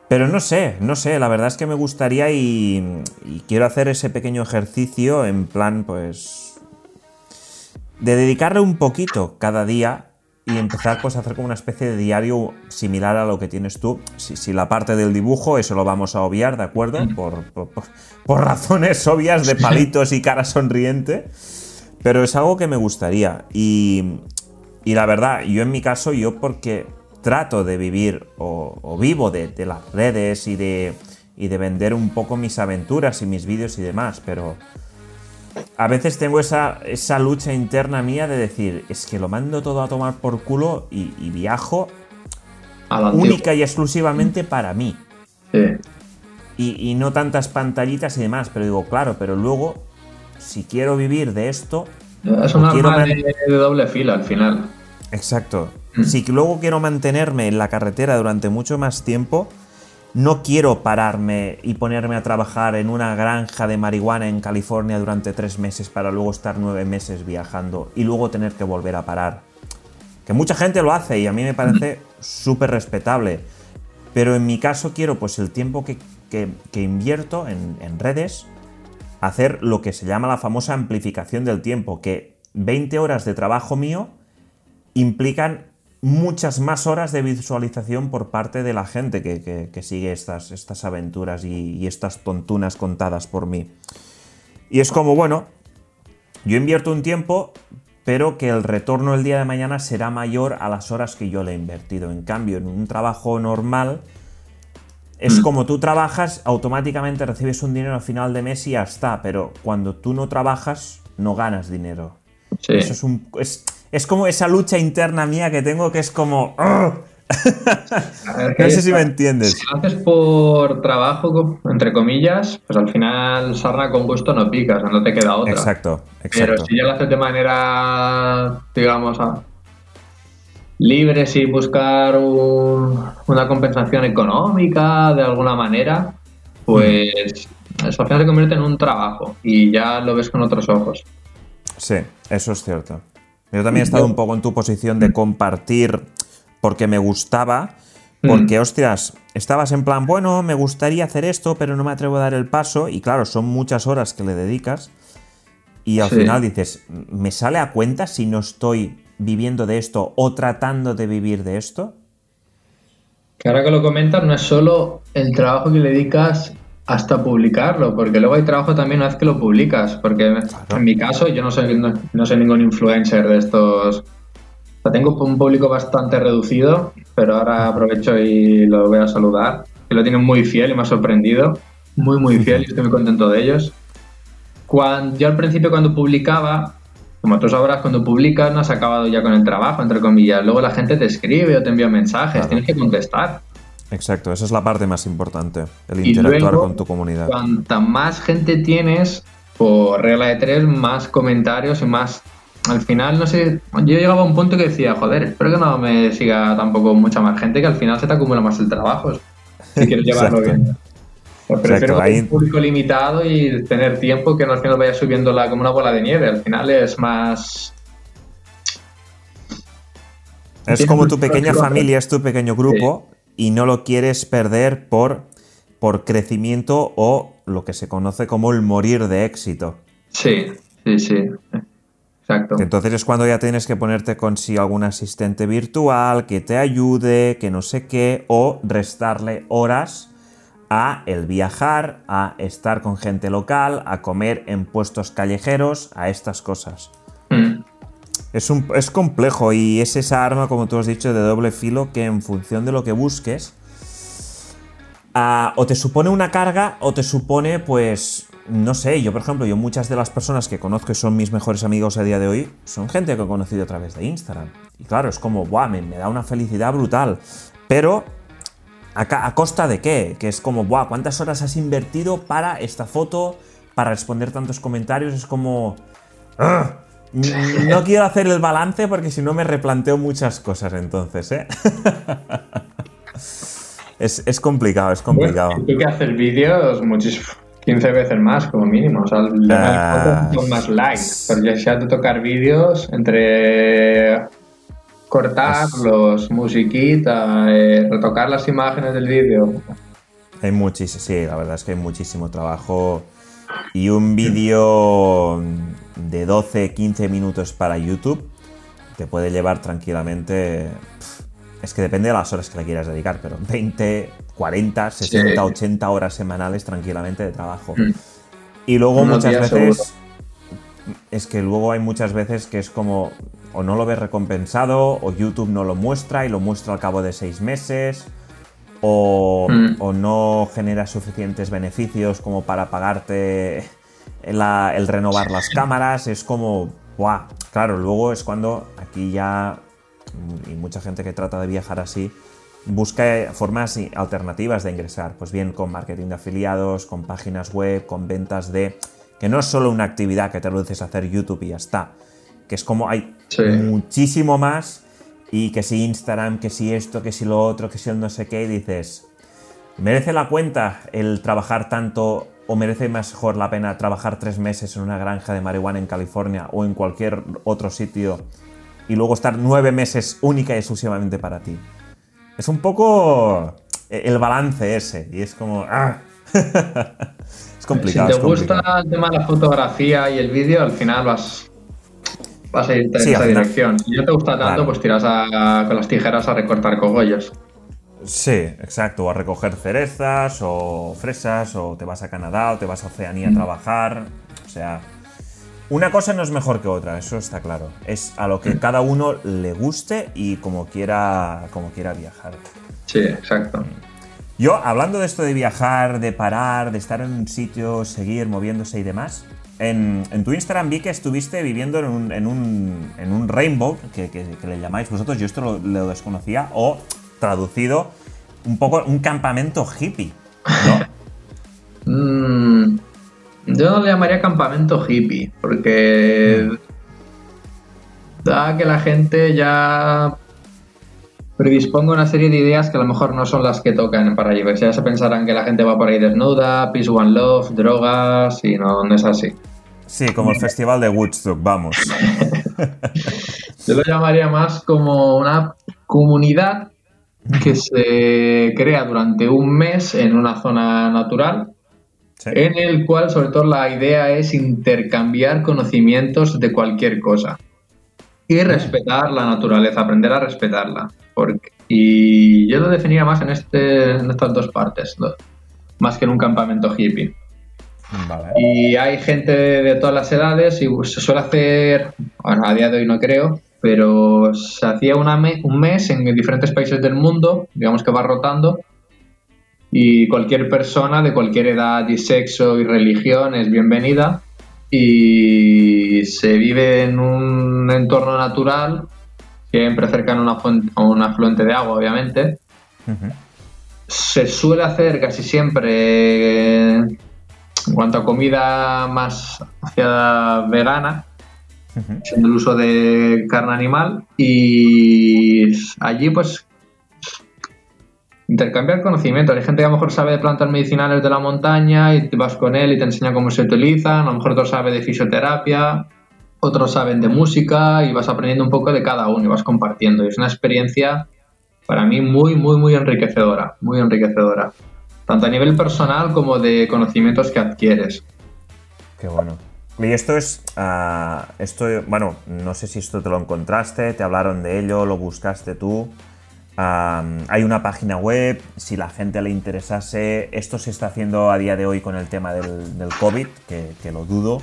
Pero no sé, no sé, la verdad es que me gustaría y, quiero hacer ese pequeño ejercicio en plan, pues, de dedicarle un poquito cada día y empezar pues a hacer como una especie de diario similar a lo que tienes tú. Si, la parte del dibujo, eso lo vamos a obviar, ¿de acuerdo? Por, por, razones obvias de palitos y cara sonriente. Pero es algo que me gustaría. Y, y la verdad, yo en mi caso, yo porque trato de vivir o, vivo de, las redes y de, y de vender un poco mis aventuras y mis vídeos y demás, pero a veces tengo esa, esa lucha interna mía de decir, es que lo mando todo a tomar por culo y, viajo única y exclusivamente para mí. Y, no tantas pantallitas y demás, pero digo, claro, pero luego, si quiero vivir de esto... Es una arma de doble fila al final. Exacto. Mm. Si luego quiero mantenerme en la carretera durante mucho más tiempo, no quiero pararme y ponerme a trabajar en una granja de marihuana en California durante tres meses para luego estar nueve meses viajando y luego tener que volver a parar. Que mucha gente lo hace y a mí me parece súper respetable. Pero en mi caso quiero pues el tiempo que, invierto en, en redes, hacer lo que se llama la famosa amplificación del tiempo, que 20 horas de trabajo mío implican muchas más horas de visualización por parte de la gente que, sigue estas, estas aventuras y, estas tontunas contadas por mí. Y es como, bueno, yo invierto un tiempo, pero que el retorno el día de mañana será mayor a las horas que yo le he invertido. En cambio, en un trabajo normal, es mm. como tú trabajas, automáticamente recibes un dinero al final de mes y ya está, pero cuando tú no trabajas, no ganas dinero. Eso es un es como esa lucha interna mía que tengo que es como... no sé si me entiendes. Si lo haces por trabajo, entre comillas, pues al final sarna con gusto no picas, no te queda otra. Exacto, exacto. Pero si ya lo haces de manera, digamos, libre, sin buscar una compensación económica de alguna manera, pues mm. eso al final se convierte en un trabajo y ya lo ves con otros ojos. Sí, eso es cierto. Yo también he estado un poco en tu posición de compartir porque me gustaba, porque, hostias, estabas en plan, bueno, me gustaría hacer esto, pero no me atrevo a dar el paso, y claro, son muchas horas que le dedicas, y al final dices, ¿me sale a cuenta si no estoy viviendo de esto o tratando de vivir de esto? Que ahora que lo comentas, no es solo el trabajo que le dedicas hasta publicarlo, porque luego hay trabajo también una vez que lo publicas, porque en mi caso yo no soy, no, soy ningún influencer de estos... O tengo un público bastante reducido, pero ahora aprovecho y lo voy a saludar, que lo tienen muy fiel y me ha sorprendido, muy muy fiel y estoy muy contento de ellos. Cuando, yo al principio cuando publicaba, como tú sabrás, cuando publicas no has acabado ya con el trabajo, entre comillas, luego la gente te escribe o te envía mensajes, tienes que contestar. Exacto, esa es la parte más importante, el interactuar con tu comunidad. Cuanta más gente tienes, por regla de tres, más comentarios y más... Al final, no sé, yo llegaba a un punto que decía, joder, espero que no me siga tampoco mucha más gente, que al final se te acumula más el trabajo, si quieres llevarlo bien. Pues prefiero un público limitado y tener tiempo que no al final vaya subiendo la, como una bola de nieve. Al final es más... Es como tu pequeña familia, es tu pequeño grupo y no lo quieres perder por, por crecimiento o lo que se conoce como el morir de éxito. Sí, sí, sí. Exacto. Entonces es cuando ya tienes que ponerte con si algún asistente virtual que te ayude, que no sé qué, o restarle horas a el viajar, a estar con gente local, a comer en puestos callejeros, a estas cosas. Mm. Es, un, es complejo y es esa arma, como tú has dicho, de doble filo que en función de lo que busques, o te supone una carga o te supone, pues, no sé, yo por ejemplo, yo muchas de las personas que conozco y son mis mejores amigos a día de hoy, son gente que he conocido a través de Instagram. Y claro, es como, guau, me, da una felicidad brutal. Pero, ¿a, costa de qué? Que es como, guau, ¿cuántas horas has invertido para esta foto? Para responder tantos comentarios, es como... ¡ah! No quiero hacer el balance porque si no me replanteo muchas cosas entonces, ¿eh? es, complicado, es complicado. Hay que hacer vídeos muchísimo. 15 veces más como mínimo, o sea, uh, más likes, porque si has de tocar vídeos entre Cortarlos, musiquita, eh, retocar las imágenes del vídeo. Hay muchísimo, sí, la verdad es que hay muchísimo trabajo. Y un vídeo de 12, 15 minutos para YouTube te puede llevar tranquilamente. Es que depende de las horas que le quieras dedicar, pero 20, 40, 60, 80 horas semanales tranquilamente de trabajo. Mm. Y luego muchas veces. Es que luego hay muchas veces que es como. O no lo ves recompensado, o YouTube no lo muestra y lo muestra al cabo de seis meses Mm. o, no genera suficientes beneficios como para pagarte el renovar las cámaras. Es como, ¡buah! Claro, luego es cuando aquí ya, y mucha gente que trata de viajar así, busca formas alternativas de ingresar, pues bien con marketing de afiliados, con páginas web, con ventas de... que no es solo una actividad que te reduces a hacer YouTube y ya está, que es como hay muchísimo más y que si Instagram, que si esto, que si lo otro, que si el no sé qué, y dices, ¿merece la cuenta el trabajar tanto o merece mejor la pena trabajar tres meses en una granja de marihuana en California o en cualquier otro sitio y luego estar nueve meses única y exclusivamente para ti? Es un poco el balance ese y es como... ¡ah! es complicado. Si te gusta el tema de la fotografía y el vídeo, al final vas vas a irte en esa dirección. Si no te gusta tanto, pues tiras con las tijeras a recortar cogollos. Sí, exacto, o a recoger cerezas o fresas, o te vas a Canadá o te vas a Oceanía a mm. trabajar. O sea, una cosa no es mejor que otra, eso está claro. Es a lo que mm. cada uno le guste y como quiera, como quiera viajar. Sí, exacto. Yo, hablando de esto de viajar, de parar, de estar en un sitio, seguir moviéndose y demás, en, tu Instagram vi que estuviste viviendo en un, en un, en un rainbow, que, le llamáis vosotros, yo esto lo, desconocía, o traducido, un poco un campamento hippie, ¿no? Mm, yo no le llamaría campamento hippie, porque da que la gente ya predisponga una serie de ideas que a lo mejor no son las que tocan para allí. Ya se pensarán que la gente va por ahí desnuda, peace one love, drogas, y no, no es así. Sí, como el festival de Woodstock, vamos. Yo lo llamaría más como una comunidad que se crea durante un mes en una zona natural, en el cual sobre todo la idea es intercambiar conocimientos de cualquier cosa y respetar la naturaleza, aprender a respetarla. Porque, y yo lo definiría más en, este, en estas dos partes, más que en un campamento hippie. Y hay gente de, todas las edades y se suele hacer, bueno, a día de hoy no creo, pero se hacía una un mes en diferentes países del mundo, digamos que va rotando, y cualquier persona de cualquier edad y sexo y religión es bienvenida y se vive en un entorno natural, siempre cerca a una, fuente, a un afluente de agua, obviamente. Se suele hacer casi siempre en cuanto a comida más hacia vegana, el uso de carne animal, y allí pues intercambiar conocimiento. Hay gente que a lo mejor sabe de plantas medicinales de la montaña y vas con él y te enseña cómo se utilizan, a lo mejor otro sabe de fisioterapia, otros saben de música y vas aprendiendo un poco de cada uno y vas compartiendo. Y es una experiencia para mí muy, muy, muy enriquecedora, muy enriquecedora tanto a nivel personal como de conocimientos que adquieres. Qué bueno. Y esto es, ah, esto, bueno, no sé si esto te lo encontraste, te hablaron de ello, lo buscaste tú. Hay una página web, si la gente le interesase, esto se está haciendo a día de hoy con el tema del, del COVID, que, lo dudo. O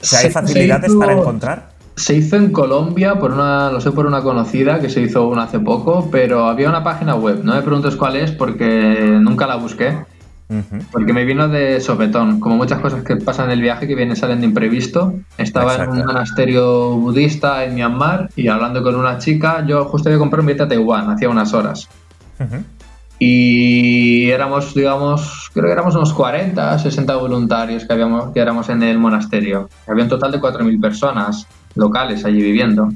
sea, ¿hay facilidades para encontrar? Se hizo en Colombia, por una, lo sé por una conocida que se hizo una hace poco, pero había una página web. No me preguntes cuál es porque nunca la busqué. Porque me vino de sopetón, como muchas cosas que pasan en el viaje que vienen salen de imprevisto. Estaba en un monasterio budista en Myanmar y hablando con una chica, yo justo había comprado un billete a Taiwán, hacía unas horas. Y éramos, digamos, creo que éramos unos 40, 60 voluntarios que, habíamos, que éramos en el monasterio. Había un total de 4.000 personas locales allí viviendo.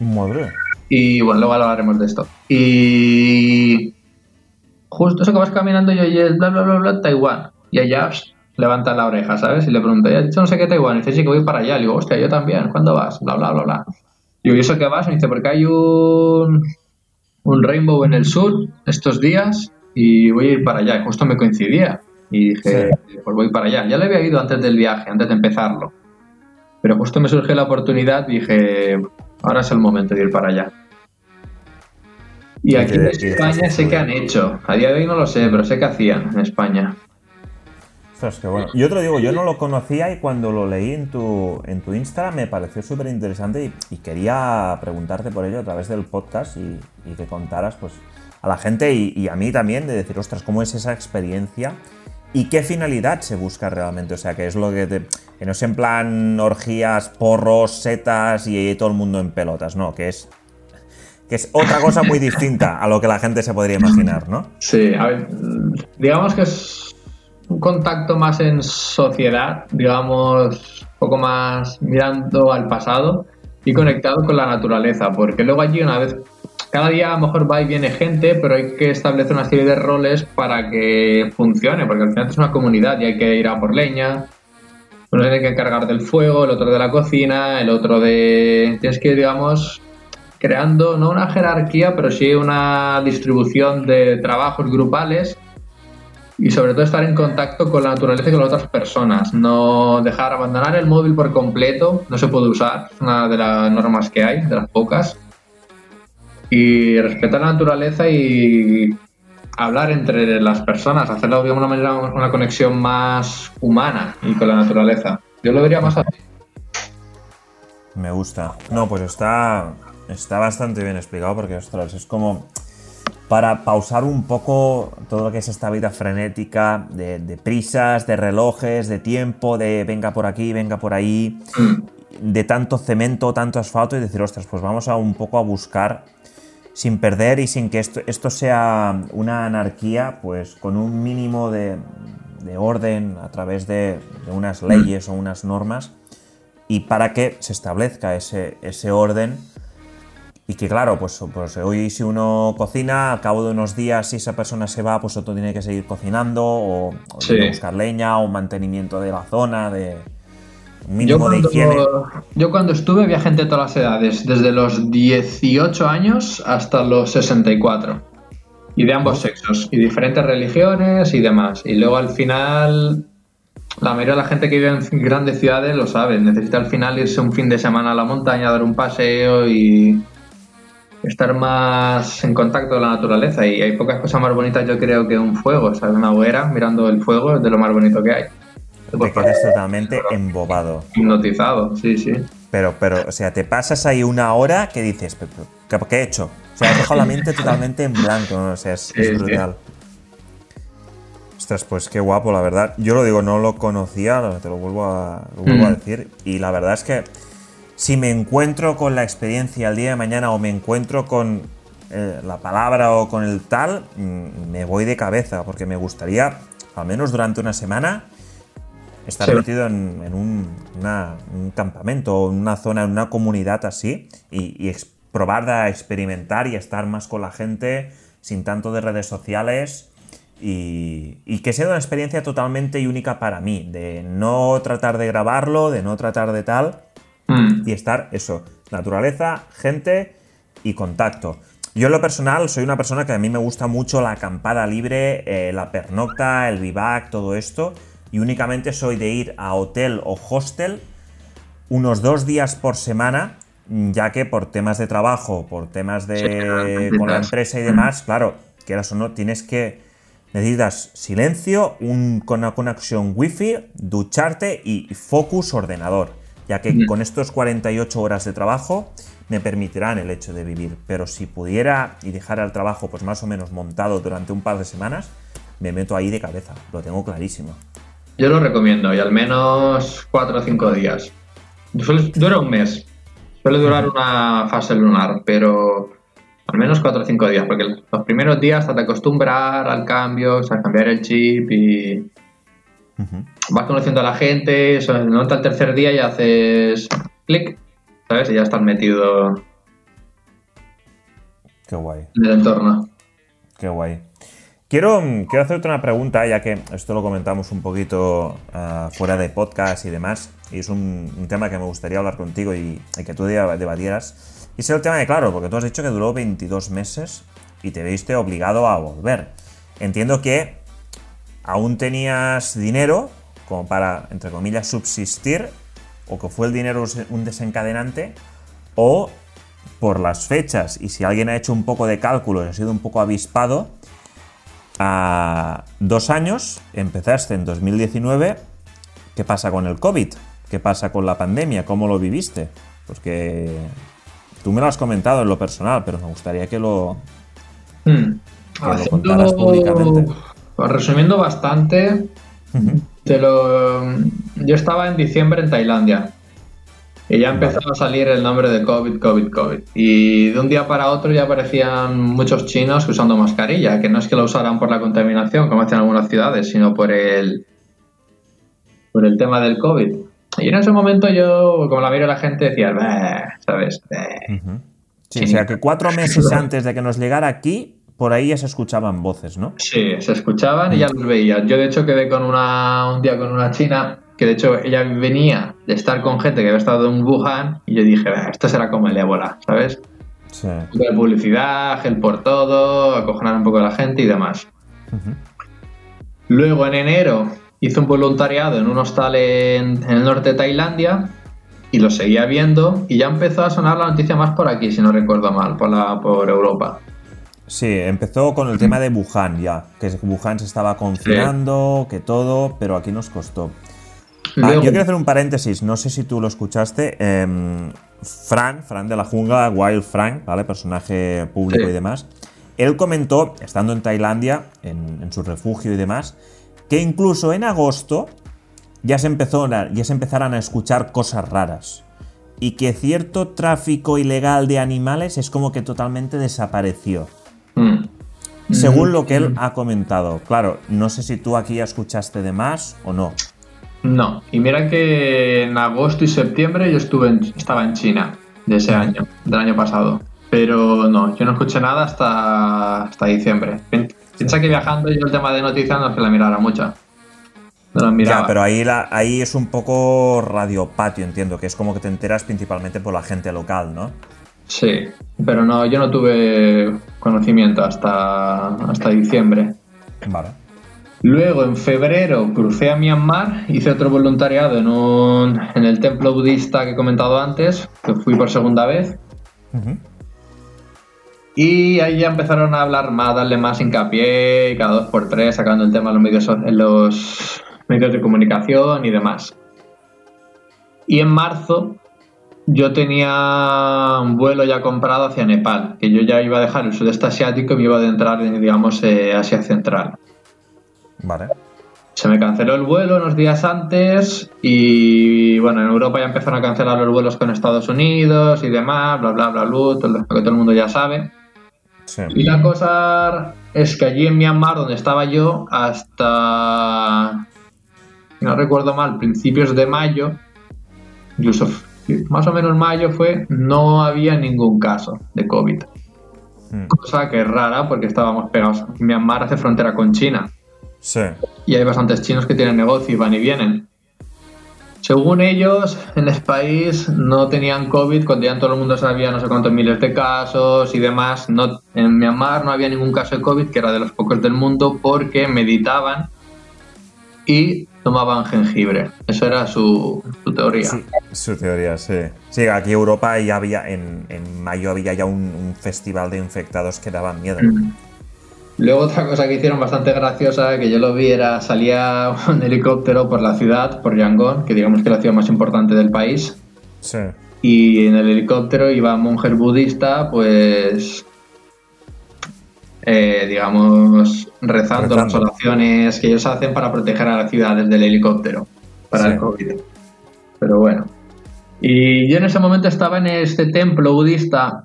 Madre. Y bueno, luego hablaremos de esto. Y justo eso que vas caminando y oyes bla, bla, bla, bla, Taiwán. Y allá levanta la oreja, ¿sabes? Y le pregunto, ya dicho no sé qué Taiwán. Y dice, sí, que voy para allá. Y digo, hostia, yo también. ¿Cuándo vas? Bla, bla, bla, bla. ¿y eso qué vas? Me dice, porque hay un, un rainbow en el sur estos días y voy a ir para allá. Y justo me coincidía. Y dije, pues voy para allá. Ya le había ido antes del viaje, antes de empezarlo. Pero justo me surgió la oportunidad y dije, ahora es el momento de ir para allá. Y aquí en España sé que han hecho. A día de hoy no lo sé, pero sé que hacían en España. Ostras, qué bueno. Yo te lo digo, yo no lo conocía y cuando lo leí en tu, en tu Instagram me pareció súper interesante y, quería preguntarte por ello a través del podcast y, que contaras pues, a la gente y, a mí también de decir, ostras, ¿cómo es esa experiencia? ¿Y qué finalidad se busca realmente? O sea, que es lo que te, que no es en plan orgías, porros, setas y todo el mundo en pelotas, no, que es que es otra cosa muy distinta a lo que la gente se podría imaginar, ¿no? Sí, a ver, digamos que es un contacto más en sociedad, digamos, un poco más mirando al pasado y conectado con la naturaleza, porque luego allí una vez, cada día a lo mejor va y viene gente, pero hay que establecer una serie de roles para que funcione, porque al final es una comunidad y hay que ir a por leña, uno tiene que encargar del fuego, el otro de la cocina, el otro de... Tienes que, digamos, creando no una jerarquía, pero sí una distribución de trabajos grupales y sobre todo estar en contacto con la naturaleza y con otras personas. No dejar abandonar el móvil por completo, no se puede usar, es una de las normas que hay, de las pocas. Y respetar la naturaleza y hablar entre las personas, hacerlo de una manera, una conexión más humana y con la naturaleza. Yo lo vería más así. Me gusta. No, pues está, Está bastante bien explicado porque, ostras, es como para pausar un poco todo lo que es esta vida frenética de, prisas, de relojes, de tiempo, de venga por aquí, venga por ahí, mm. de tanto cemento, tanto asfalto y decir, ostras, pues vamos a un poco a buscar sin perder y sin que esto, esto sea una anarquía, pues con un mínimo de, orden a través de, unas mm. leyes o unas normas y para que se establezca ese, ese orden y que claro, pues, pues hoy si uno cocina, al cabo de unos días, si esa persona se va, pues otro tiene que seguir cocinando o, buscar leña o mantenimiento de la zona, de mínimo yo cuando, de higiene. Yo cuando estuve había gente de todas las edades, desde los 18 años hasta los 64. Y de ambos sexos, y diferentes religiones y demás. Y luego al final, la mayoría de la gente que vive en grandes ciudades lo sabe, necesita al final irse un fin de semana a la montaña, dar un paseo y estar más en contacto con la naturaleza y hay pocas cosas más bonitas yo creo que un fuego, ¿sabes? Una hoguera mirando el fuego es de lo más bonito que hay. Te quedas totalmente embobado. Hipnotizado, sí, sí. Pero, pero, o sea, te pasas ahí una hora que dices, ¿qué, he hecho? O sea, has dejado la mente totalmente en blanco, ¿no? O sea, es, brutal. Ostras, pues qué guapo, la verdad. Yo lo digo, no lo conocía, te lo vuelvo a, lo vuelvo a mm. decir. Y la verdad es que si me encuentro con la experiencia el día de mañana o me encuentro con eh, la palabra o con el tal, mm, me voy de cabeza, porque me gustaría, al menos durante una semana, estar metido en, un, campamento o en una zona, en una comunidad así, y, probar a experimentar y estar más con la gente sin tanto de redes sociales. Y, y, que sea una experiencia totalmente única para mí, de no tratar de grabarlo, de no tratar de tal, Mm. Y estar, eso, naturaleza, gente y contacto. Yo en lo personal soy una persona que a mí me gusta mucho la acampada libre, eh, la pernocta, el vivac, todo esto. Y únicamente soy de ir a hotel o hostel unos dos días por semana, ya que por temas de trabajo, por temas de con la empresa y demás, claro, quieras o no, tienes que necesitas silencio, un, una conexión wifi, ducharte y focus ordenador ya que con estos 48 horas de trabajo me permitirán el hecho de vivir, pero si pudiera y dejara el trabajo pues más o menos montado durante un par de semanas, me meto ahí de cabeza, lo tengo clarísimo. Yo lo recomiendo y al menos 4 o 5 días. dura un mes, suele durar una fase lunar, pero al menos 4 o 5 días, porque los primeros días hasta te acostumbrar al cambio, o sea, cambiar el chip y Vas conociendo a la gente, se nota el tercer día y haces clic, ¿sabes? Y ya estás metido Qué guay. en el entorno. Qué guay. Quiero, quiero hacerte una pregunta, ya que esto lo comentamos un poquito ah, fuera de podcast y demás. y es un, un tema que me gustaría hablar contigo y, y que tú debatieras. Y es el tema de, claro, porque tú has dicho que duró 22 meses y te viste obligado a volver. Entiendo que aún tenías dinero como para, entre comillas, subsistir, o que fue el dinero un desencadenante, o por las fechas, y si alguien ha hecho un poco de cálculos y ha sido un poco avispado, a dos años, empezaste en 2019, ¿qué pasa con el COVID? ¿Qué pasa con la pandemia? ¿Cómo lo viviste? Pues que tú me lo has comentado en lo personal, pero me gustaría que lo, hmm. que lo contaras públicamente. Resumiendo bastante, te lo... yo estaba en diciembre en Tailandia y ya empezaba a salir el nombre de COVID, COVID, COVID. Y de un día para otro ya aparecían muchos chinos usando mascarilla, que no es que lo usaran por la contaminación, como hacen algunas ciudades, sino por el, por el tema del COVID. Y en ese momento yo, como la miro la gente, decía, ¿sabes? Sí, o sea que cuatro meses antes de que nos llegara aquí, por ahí ya se escuchaban voces, ¿no? Sí, se escuchaban y ya los veía. Yo de hecho quedé con una, un día con una china que de hecho ella venía de estar con gente que había estado en Wuhan y yo dije, esto será como el ébola, ¿sabes? Sí. La publicidad, gel por todo, acojonar un poco a la gente y demás. Luego en enero hice un voluntariado en un hostal en, el norte de Tailandia y lo seguía viendo y ya empezó a sonar la noticia más por aquí, si no recuerdo mal, por, la, por Europa. Sí, empezó con el tema de Wuhan ya, que Wuhan se estaba confinando, que todo, pero aquí nos costó. Ah, yo quiero hacer un paréntesis, no sé si tú lo escuchaste. Em, Fran, Fran de la jungla, Wild Frank, ¿vale? Personaje público y demás. Él comentó, estando en Tailandia, en, su refugio y demás, que incluso en agosto ya se, empezó, ya se empezaron a escuchar cosas raras. Y que cierto tráfico ilegal de animales es como que totalmente desapareció. Mm. Según lo que él mm. ha comentado. Claro, no sé si tú aquí ya escuchaste de más o no. No, y mira que en agosto y septiembre yo estuve estaba en China de ese año, del año pasado. Pero no, yo no escuché nada hasta, hasta diciembre. Piensa que viajando yo el tema de noticias no es que la mirara mucha. No Ya, pero ahí, la, ahí es un poco radiopatio, entiendo, que es como que te enteras principalmente por la gente local, ¿no? Sí, pero no, yo no tuve conocimiento hasta, hasta diciembre. Vale. Luego, en febrero, crucé a Myanmar, hice otro voluntariado en, un, en el templo budista que he comentado antes, que fui por segunda vez. Y ahí ya empezaron a hablar más, darle más hincapié, cada dos por tres, sacando el tema en los medios, en los medios de comunicación y demás. Y en marzo yo tenía un vuelo ya comprado hacia Nepal, que yo ya iba a dejar el sudeste asiático y me iba a adentrar en, digamos, eh, Asia Central. Vale. Se me canceló el vuelo unos días antes y bueno, en Europa ya empezaron a cancelar los vuelos con Estados Unidos y demás, bla, bla, bla, bla, todo lo que todo el mundo ya sabe. Y la cosa es que allí en Myanmar, donde estaba yo, hasta, no recuerdo mal, principios de mayo, incluso más o menos mayo fue, no había ningún caso de COVID. Hmm. Cosa que es rara porque estábamos pegados. Myanmar hace frontera con China. Y hay bastantes chinos que tienen negocio y van y vienen. Según ellos, en el país no tenían COVID cuando ya todo el mundo sabía no sé cuántos miles de casos y demás. No, en Myanmar no había ningún caso de COVID, que era de los pocos del mundo, porque meditaban y tomaban jengibre. Eso era su, teoría. su teoría, sí. Sí, aquí en Europa ya había, en, mayo había ya un, festival de infectados que daban miedo. Mm. Luego otra cosa que hicieron bastante graciosa, que yo lo vi, era salía un helicóptero por la ciudad, por Yangon, que digamos que es la ciudad más importante del país. Sí. Y en el helicóptero iba un mujer budista, pues, eh, digamos, rezando, las oraciones que ellos hacen para proteger a la ciudad desde el helicóptero, para el COVID. Pero bueno. Y yo en ese momento estaba en este templo budista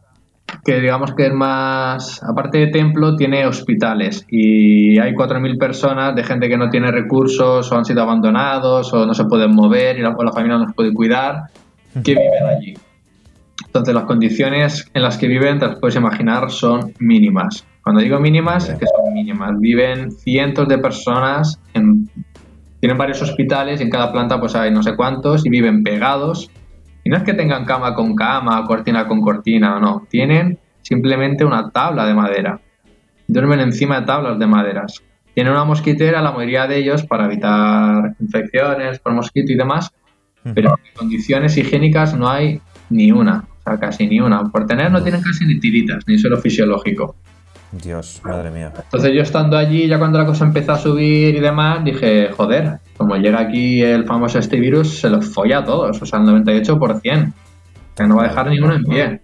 que digamos que es más, aparte de templo, tiene hospitales y hay 4.000 personas de gente que no tiene recursos o han sido abandonados o no se pueden mover y la, la familia no se puede cuidar, que viven allí. Entonces las condiciones en las que viven, te las puedes imaginar, son mínimas. Cuando digo mínimas, es que son mínimas. Viven cientos de personas en tienen varios hospitales y en cada planta pues hay no sé cuántos y viven pegados. Y no es que tengan cama con cama, cortina con cortina, no. Tienen simplemente una tabla de madera. Duermen encima de tablas de maderas. Tienen una mosquitera, la mayoría de ellos, para evitar infecciones por mosquito y demás, pero en condiciones higiénicas no hay ni una, o sea, casi ni una. Por tener no tienen casi ni tiritas, ni suelo fisiológico. Dios, madre mía. Entonces yo estando allí, ya cuando la cosa empezó a subir y demás, dije, joder, como llega aquí el famoso este virus, se los folla a todos, o sea, el 98%, que no va a dejar ninguno en pie.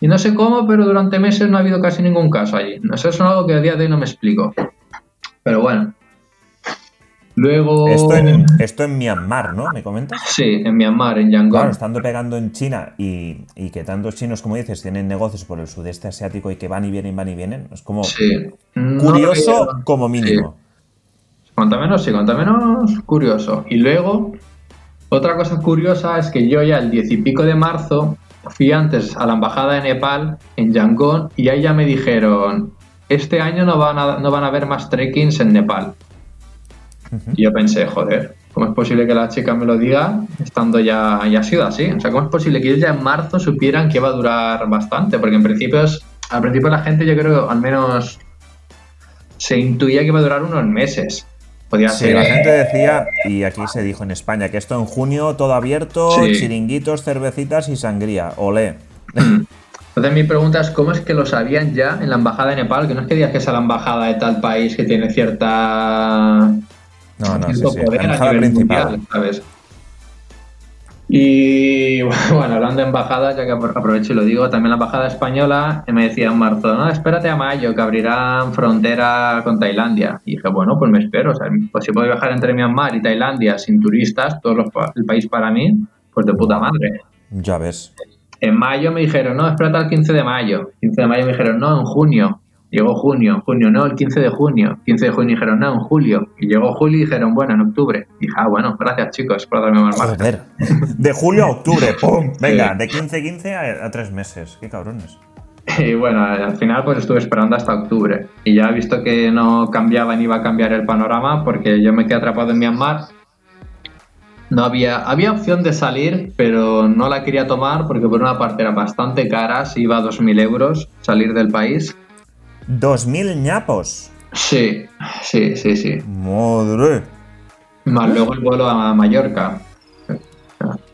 Y no sé cómo, pero durante meses no ha habido casi ningún caso allí. Eso es algo que a día de hoy no me explico. Pero bueno. Luego... Esto en, esto en Myanmar, ¿no? ¿Me comentas? Sí, en Myanmar, en Yangon. Claro, estando pegando en China y, y que tantos chinos, como dices, tienen negocios por el sudeste asiático y que van y vienen, van y vienen, es como Sí. curioso No, como mínimo. Cuanto menos, sí, cuanto menos curioso. Y luego, otra cosa curiosa es que yo ya el diez y pico de marzo fui antes a la embajada de Nepal en Yangon y ahí ya me dijeron, este año no van a, no van a haber más trekkings en Nepal. Y yo pensé, joder, ¿cómo es posible que la chica me lo diga estando ya, ya ha sido así? O sea, ¿cómo es posible que ellos ya en marzo supieran que iba a durar bastante? Porque en principio, es- al principio la gente yo creo al menos se intuía que iba a durar unos meses. Podía Sí, ser la gente decía, y aquí se dijo en España, que esto en junio todo abierto, Sí. chiringuitos, cervecitas y sangría. Olé. Entonces mi pregunta es cómo es que lo sabían ya en la embajada de Nepal, que no es que digas que es a la embajada de tal país que tiene cierta No, no, sí, sí. poder La embajada principal. mundial, ¿sabes? Y bueno, hablando de embajadas, ya que aprovecho y lo digo, también la embajada española me decía en marzo, no, espérate a mayo, que abrirán frontera con Tailandia. Y dije, bueno, pues me espero, o sea, pues si puedo viajar entre Myanmar y Tailandia sin turistas, todo pa- el país para mí, pues de puta madre. Ya ves. En mayo me dijeron, no, espérate al 15 de mayo. 15 de mayo me dijeron, no, en junio. Llegó junio, junio no, el 15 de junio. 15 de junio dijeron, no, en julio. Y llegó julio y dijeron, bueno, en octubre. Y dije, ah, bueno, gracias chicos por darme más margen. Joder. De julio a octubre, ¡pum! Venga, de 15-15 a, a tres meses. Qué cabrones. Y bueno, al final pues estuve esperando hasta octubre. Y ya he visto que no cambiaba ni iba a cambiar el panorama porque yo me quedé atrapado en Myanmar. No había, había opción de salir, pero no la quería tomar porque por una parte era bastante cara, si iba a 2.000 euros salir del país. 2.000 ñapos. Sí, sí, sí, sí. Madre. Más luego el vuelo a Mallorca.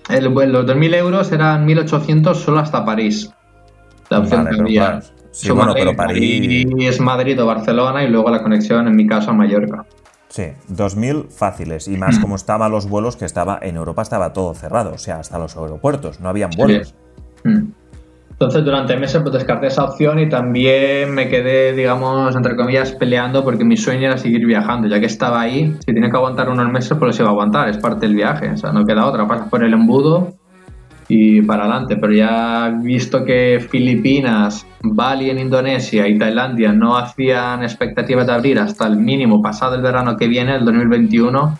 El vuelo, los 2.000 euros eran 1.800 solo hasta París. La opción Vale, que pero. Sí, bueno, pero París- es Madrid o Barcelona y luego la conexión, en mi caso, a Mallorca. Sí, 2.000 fáciles. Y más como estaban los vuelos, que estaba en Europa estaba todo cerrado. O sea, hasta los aeropuertos. No habían vuelos. Mm. Entonces, durante meses pues, descarté esa opción y también me quedé, digamos, entre comillas, peleando porque mi sueño era seguir viajando. Ya que estaba ahí, si tenía que aguantar unos meses, pues los iba a aguantar. Es parte del viaje. O sea, no queda otra. Pasas por el embudo y para adelante. Pero ya visto que Filipinas, Bali en Indonesia y Tailandia no hacían expectativas de abrir hasta el mínimo pasado el verano que viene, el 2021,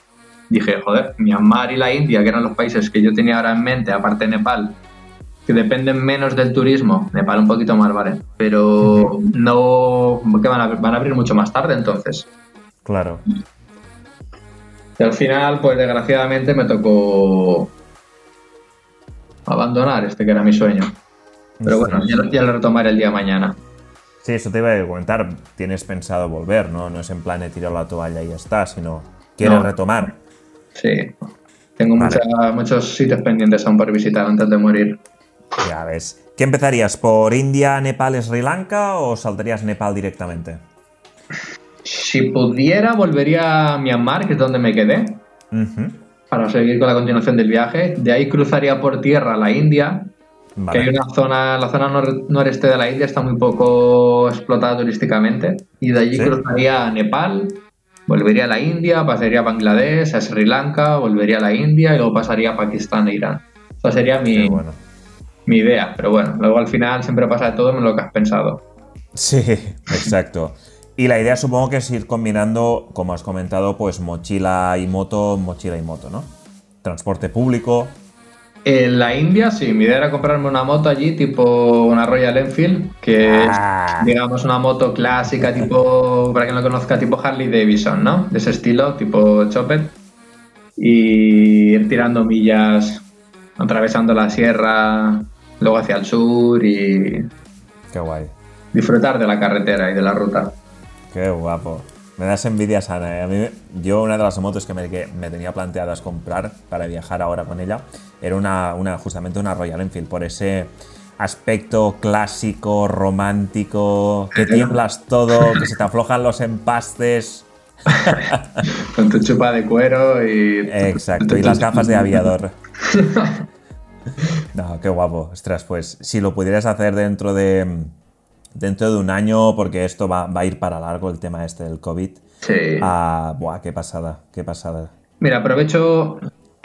dije, joder, Myanmar y la India, que eran los países que yo tenía ahora en mente, aparte Nepal, que dependen menos del turismo, Nepal un poquito más, ¿vale? Pero no, que van a, van a abrir mucho más tarde entonces. Claro. Y al final, pues desgraciadamente me tocó abandonar este que era mi sueño. Pero bueno, ya, lo- ya lo retomaré el día de mañana. Sí, eso te iba a comentar. Tienes pensado volver, ¿no? No es en plan de tirar la toalla y ya está, sino quieres No. retomar. Sí. Tengo Vale. mucha- muchos sitios pendientes aún por visitar antes de morir. Ya ves. ¿Qué empezarías? ¿Por India, Nepal, Sri Lanka o saltarías Nepal directamente? Si pudiera, volvería a Myanmar, que es donde me quedé, para seguir con la continuación del viaje. De ahí cruzaría por tierra a la India, que hay una zona, la zona nor- noreste de la India está muy poco explotada turísticamente. Y de allí Sí. cruzaría a Nepal, volvería a la India, pasaría a Bangladesh, a Sri Lanka, volvería a la India y luego pasaría a Pakistán e Irán. Esa sería mi, bueno. Mi idea. Pero bueno, luego al final siempre pasa de todo menos lo que has pensado. Sí, exacto. Y la idea supongo que es ir combinando, como has comentado, pues mochila y moto, mochila y moto, ¿no? Transporte público. En la India, sí, mi idea era comprarme una moto allí, tipo una Royal Enfield, que Ah. es, digamos, una moto clásica, tipo, para quien no lo conozca, tipo Harley Davidson, ¿no? De ese estilo, tipo Chopper. y ir tirando millas, atravesando la sierra, luego hacia el sur y Qué guay. disfrutar de la carretera y de la ruta. Qué guapo. Me das envidia sana. ¿eh? A mí, yo una de las motos que me, que me tenía planteadas comprar para viajar ahora con ella era una, una justamente una Royal Enfield por ese aspecto clásico, romántico, que tiemblas todo, que se te aflojan los empastes. Con tu chupa de cuero y... Exacto, y las gafas de aviador. No, qué guapo. Ostras, pues si lo pudieras hacer dentro de dentro de un año, porque esto va, va a ir para largo el tema este del COVID. Sí. Ah, buah, qué pasada, qué pasada. Mira, aprovecho.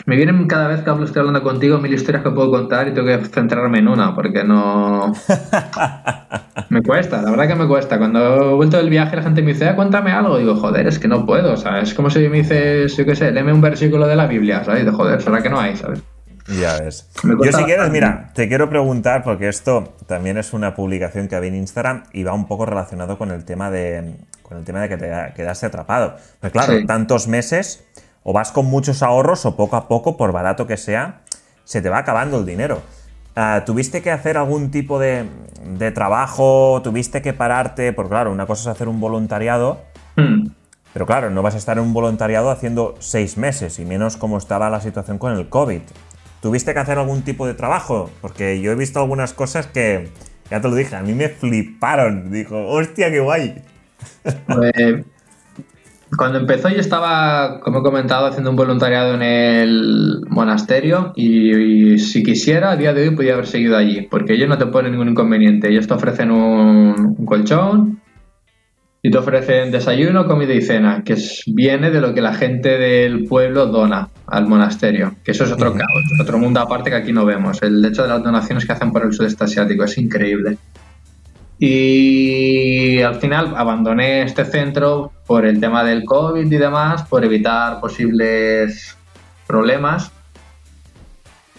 Me vienen cada vez que hablo, estoy hablando contigo mil historias que puedo contar y tengo que centrarme en una porque no. me cuesta, la verdad que me cuesta. Cuando he vuelto del viaje, la gente me dice, "Ah, cuéntame algo. digo, joder, es que no puedo, ¿sabes? Es como si me dices, yo qué sé, léeme un versículo de la Biblia, ¿sabes? De joder, será que no hay, ¿sabes? Ya ves. Yo si quieres, mira, te quiero preguntar, porque esto también es una publicación que había en Instagram y va un poco relacionado con el tema de, con el tema de que te quedaste atrapado. Pues claro, Sí. tantos meses, o vas con muchos ahorros o poco a poco, por barato que sea, se te va acabando el dinero. Ah, ¿Tuviste que hacer algún tipo de, de trabajo? ¿Tuviste que pararte? Porque claro, una cosa es hacer un voluntariado, Hmm. pero claro, no vas a estar en un voluntariado haciendo seis meses, y menos como estaba la situación con el COVID. ¿Tuviste que hacer algún tipo de trabajo? Porque yo he visto algunas cosas que, ya te lo dije, a mí me fliparon. Dijo, hostia, qué guay. Pues, cuando empezó yo estaba, como he comentado, haciendo un voluntariado en el monasterio y, si quisiera, a día de hoy podía haber seguido allí, porque ellos no te ponen ningún inconveniente. Ellos te ofrecen un, un colchón y te ofrecen desayuno, comida y cena, que viene de lo que la gente del pueblo dona al monasterio, que eso es otro caos, otro mundo aparte que aquí no vemos. El hecho de las donaciones que hacen por el sudeste asiático es increíble. Y al final abandoné este centro por el tema del COVID y demás, por evitar posibles problemas.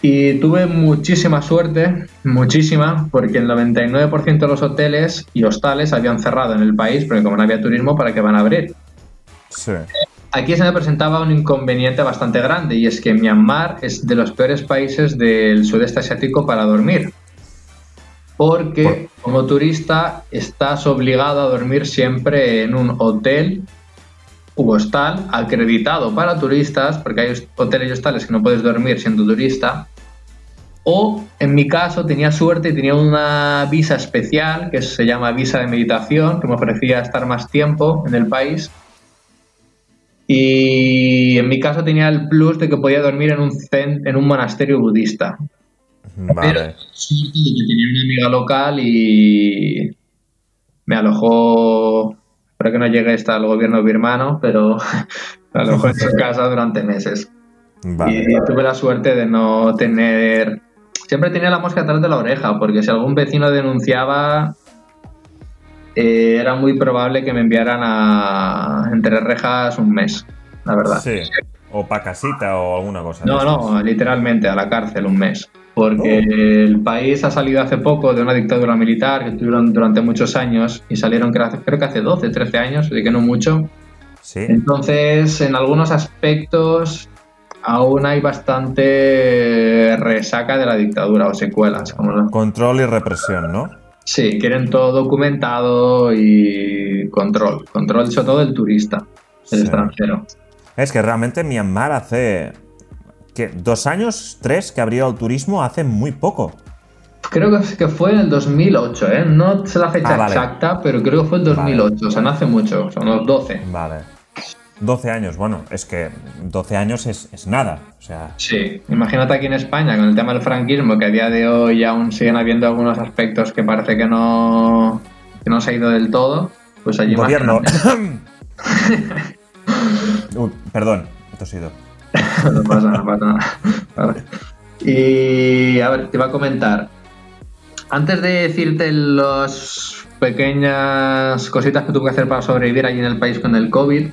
Y tuve muchísima suerte, muchísima, porque el 99% de los hoteles y hostales habían cerrado en el país, porque como no había turismo, ¿para qué van a abrir? Sí. Aquí se me presentaba un inconveniente bastante grande y es que Myanmar es de los peores países del sudeste asiático para dormir. Porque como turista estás obligado a dormir siempre en un hotel u hostal acreditado para turistas, porque hay hoteles y hostales que no puedes dormir siendo turista. O en mi caso tenía suerte y tenía una visa especial que se llama visa de meditación, que me ofrecía estar más tiempo en el país. Y en mi caso tenía el plus de que podía dormir en un, cen- en un monasterio budista. Pero Vale. que tenía una amiga local y me alojó, espero que no llegue hasta el gobierno birmano, pero me alojó en su casa durante meses. Vale. Y tuve la suerte de no tener... Siempre tenía la mosca atrás de la oreja, porque si algún vecino denunciaba, eh, era muy probable que me enviaran a entre rejas un mes, la verdad. Sí. O pa' casita o alguna cosa. No, no, literalmente a la cárcel un mes. Porque Oh. el país ha salido hace poco de una dictadura militar que tuvieron durante muchos años y salieron creo, que hace 12, 13 años, así que no mucho. Sí. Entonces, en algunos aspectos aún hay bastante resaca de la dictadura o secuelas. Como lo- Control y represión, ¿no? Sí, quieren todo documentado y control. Control sobre todo del turista, del Sí. extranjero. Es que realmente Myanmar hace. ¿qué? ¿Dos años? ¿Tres? Que abrió el turismo hace muy poco. Creo que- fue en el 2008, ¿eh? No sé la fecha Ah, vale. exacta, pero creo que fue el 2008, o sea, no hace mucho, son unos 12. Vale. 12 años, bueno, es que 12 años es, es nada. O sea, Sí, imagínate aquí en España con el tema del franquismo, que a día de hoy aún siguen habiendo algunos aspectos que parece que no, que no se ha ido del todo, pues allí gobierno. perdón, he tosido. no pasa, no pasa nada. Vale. Y a ver, te iba a comentar. Antes de decirte las pequeñas cositas que tuve que hacer para sobrevivir allí en el país con el COVID,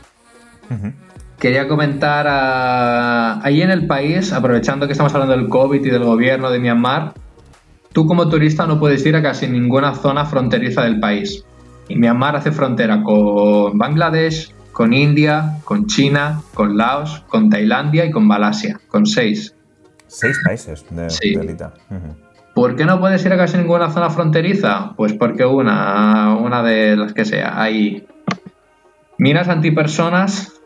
Quería comentar a... allí en el país, aprovechando que estamos hablando del COVID y del gobierno de Myanmar, tú como turista no puedes ir a casi ninguna zona fronteriza del país. Y Myanmar hace frontera con Bangladesh, con India, con China, con Laos, con Tailandia y con Malasia, con seis. Seis países de, Sí. de. ¿Por qué no puedes ir a casi ninguna zona fronteriza? Pues porque una, una de las que sea, hay minas antipersonas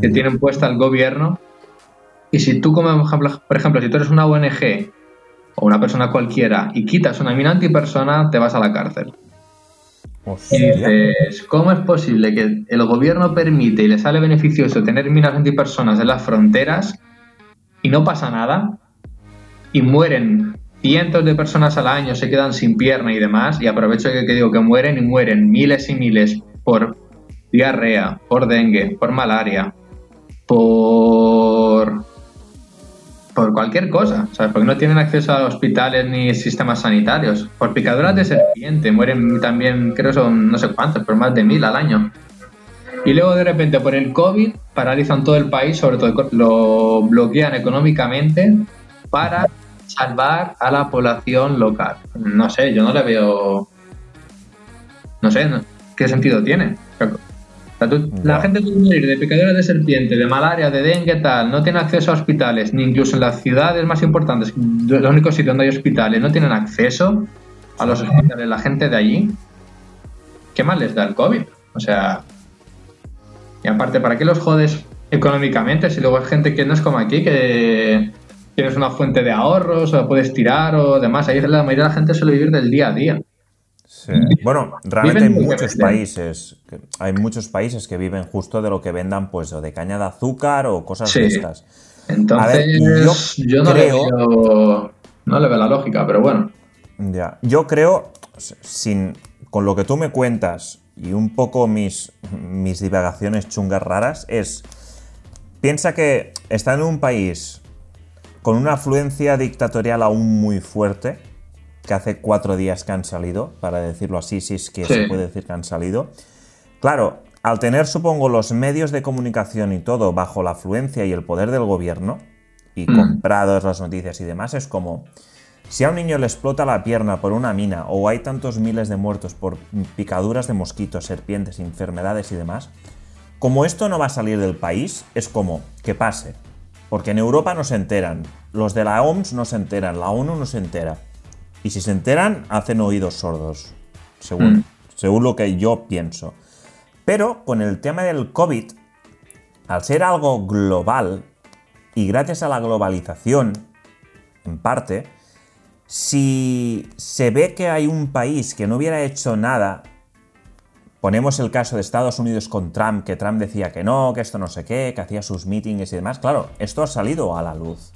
que tienen puesta el gobierno y si tú, como por ejemplo, si tú eres una ONG o una persona cualquiera y quitas una mina antipersona, te vas a la cárcel. Y dices, ¿cómo es posible que el gobierno permite y le sale beneficioso tener minas antipersonas en las fronteras y no pasa nada? Y mueren cientos de personas al año, se quedan sin pierna y demás. Y aprovecho que, que digo que mueren y mueren miles y miles por diarrea, por dengue, por malaria, por por cualquier cosa, ¿sabes? Porque no tienen acceso a hospitales ni sistemas sanitarios. Por picaduras de serpiente, mueren también, creo son no sé cuántos, pero más de mil al año. Y luego de repente por el COVID paralizan todo el país, sobre todo lo bloquean económicamente para salvar a la población local. No sé, yo no le veo... No sé, ¿qué sentido tiene? O sea, tú- la gente puede morir de picaduras de serpiente, de malaria, de dengue, tal, no tiene acceso a hospitales, ni incluso en las ciudades más importantes, los únicos sitios donde hay hospitales, no tienen acceso a los hospitales, la gente de allí. ¿Qué más les da el COVID? O sea, y aparte, ¿para qué los jodes económicamente si luego hay gente que no es como aquí, que tienes una fuente de ahorros o puedes tirar o demás? Ahí la mayoría de la gente suele vivir del día a día. Sí. Bueno, realmente hay muchos venden. países, que- hay muchos países que viven justo de lo que vendan, pues, o de caña de azúcar o cosas Sí. de estas. Entonces, ver, yo yo, no, le creo- veo, no le veo la lógica, pero bueno. Ya, yo creo, sin, con lo que tú me cuentas y un poco mis, mis divagaciones chungas raras, es, piensa que está en un país con una afluencia dictatorial aún muy fuerte, que hace cuatro días que han salido, para decirlo así, si es que Sí. se puede decir que han salido. Claro, al tener, supongo, los medios de comunicación y todo bajo la afluencia y el poder del gobierno, y Mm. comprados las noticias y demás, es como, si a un niño le explota la pierna por una mina o hay tantos miles de muertos por picaduras de mosquitos, serpientes, enfermedades y demás, como esto no va a salir del país, es como que pase. Porque en Europa no se enteran, los de la OMS no se enteran, la ONU no se entera. Y si se enteran, hacen oídos sordos, según, Mm. según lo que yo pienso. Pero con el tema del COVID, al ser algo global y gracias a la globalización, en parte, si se ve que hay un país que no hubiera hecho nada, ponemos el caso de Estados Unidos con Trump, que Trump decía que no, que esto no sé qué, que hacía sus meetings y demás, claro, esto ha salido a la luz.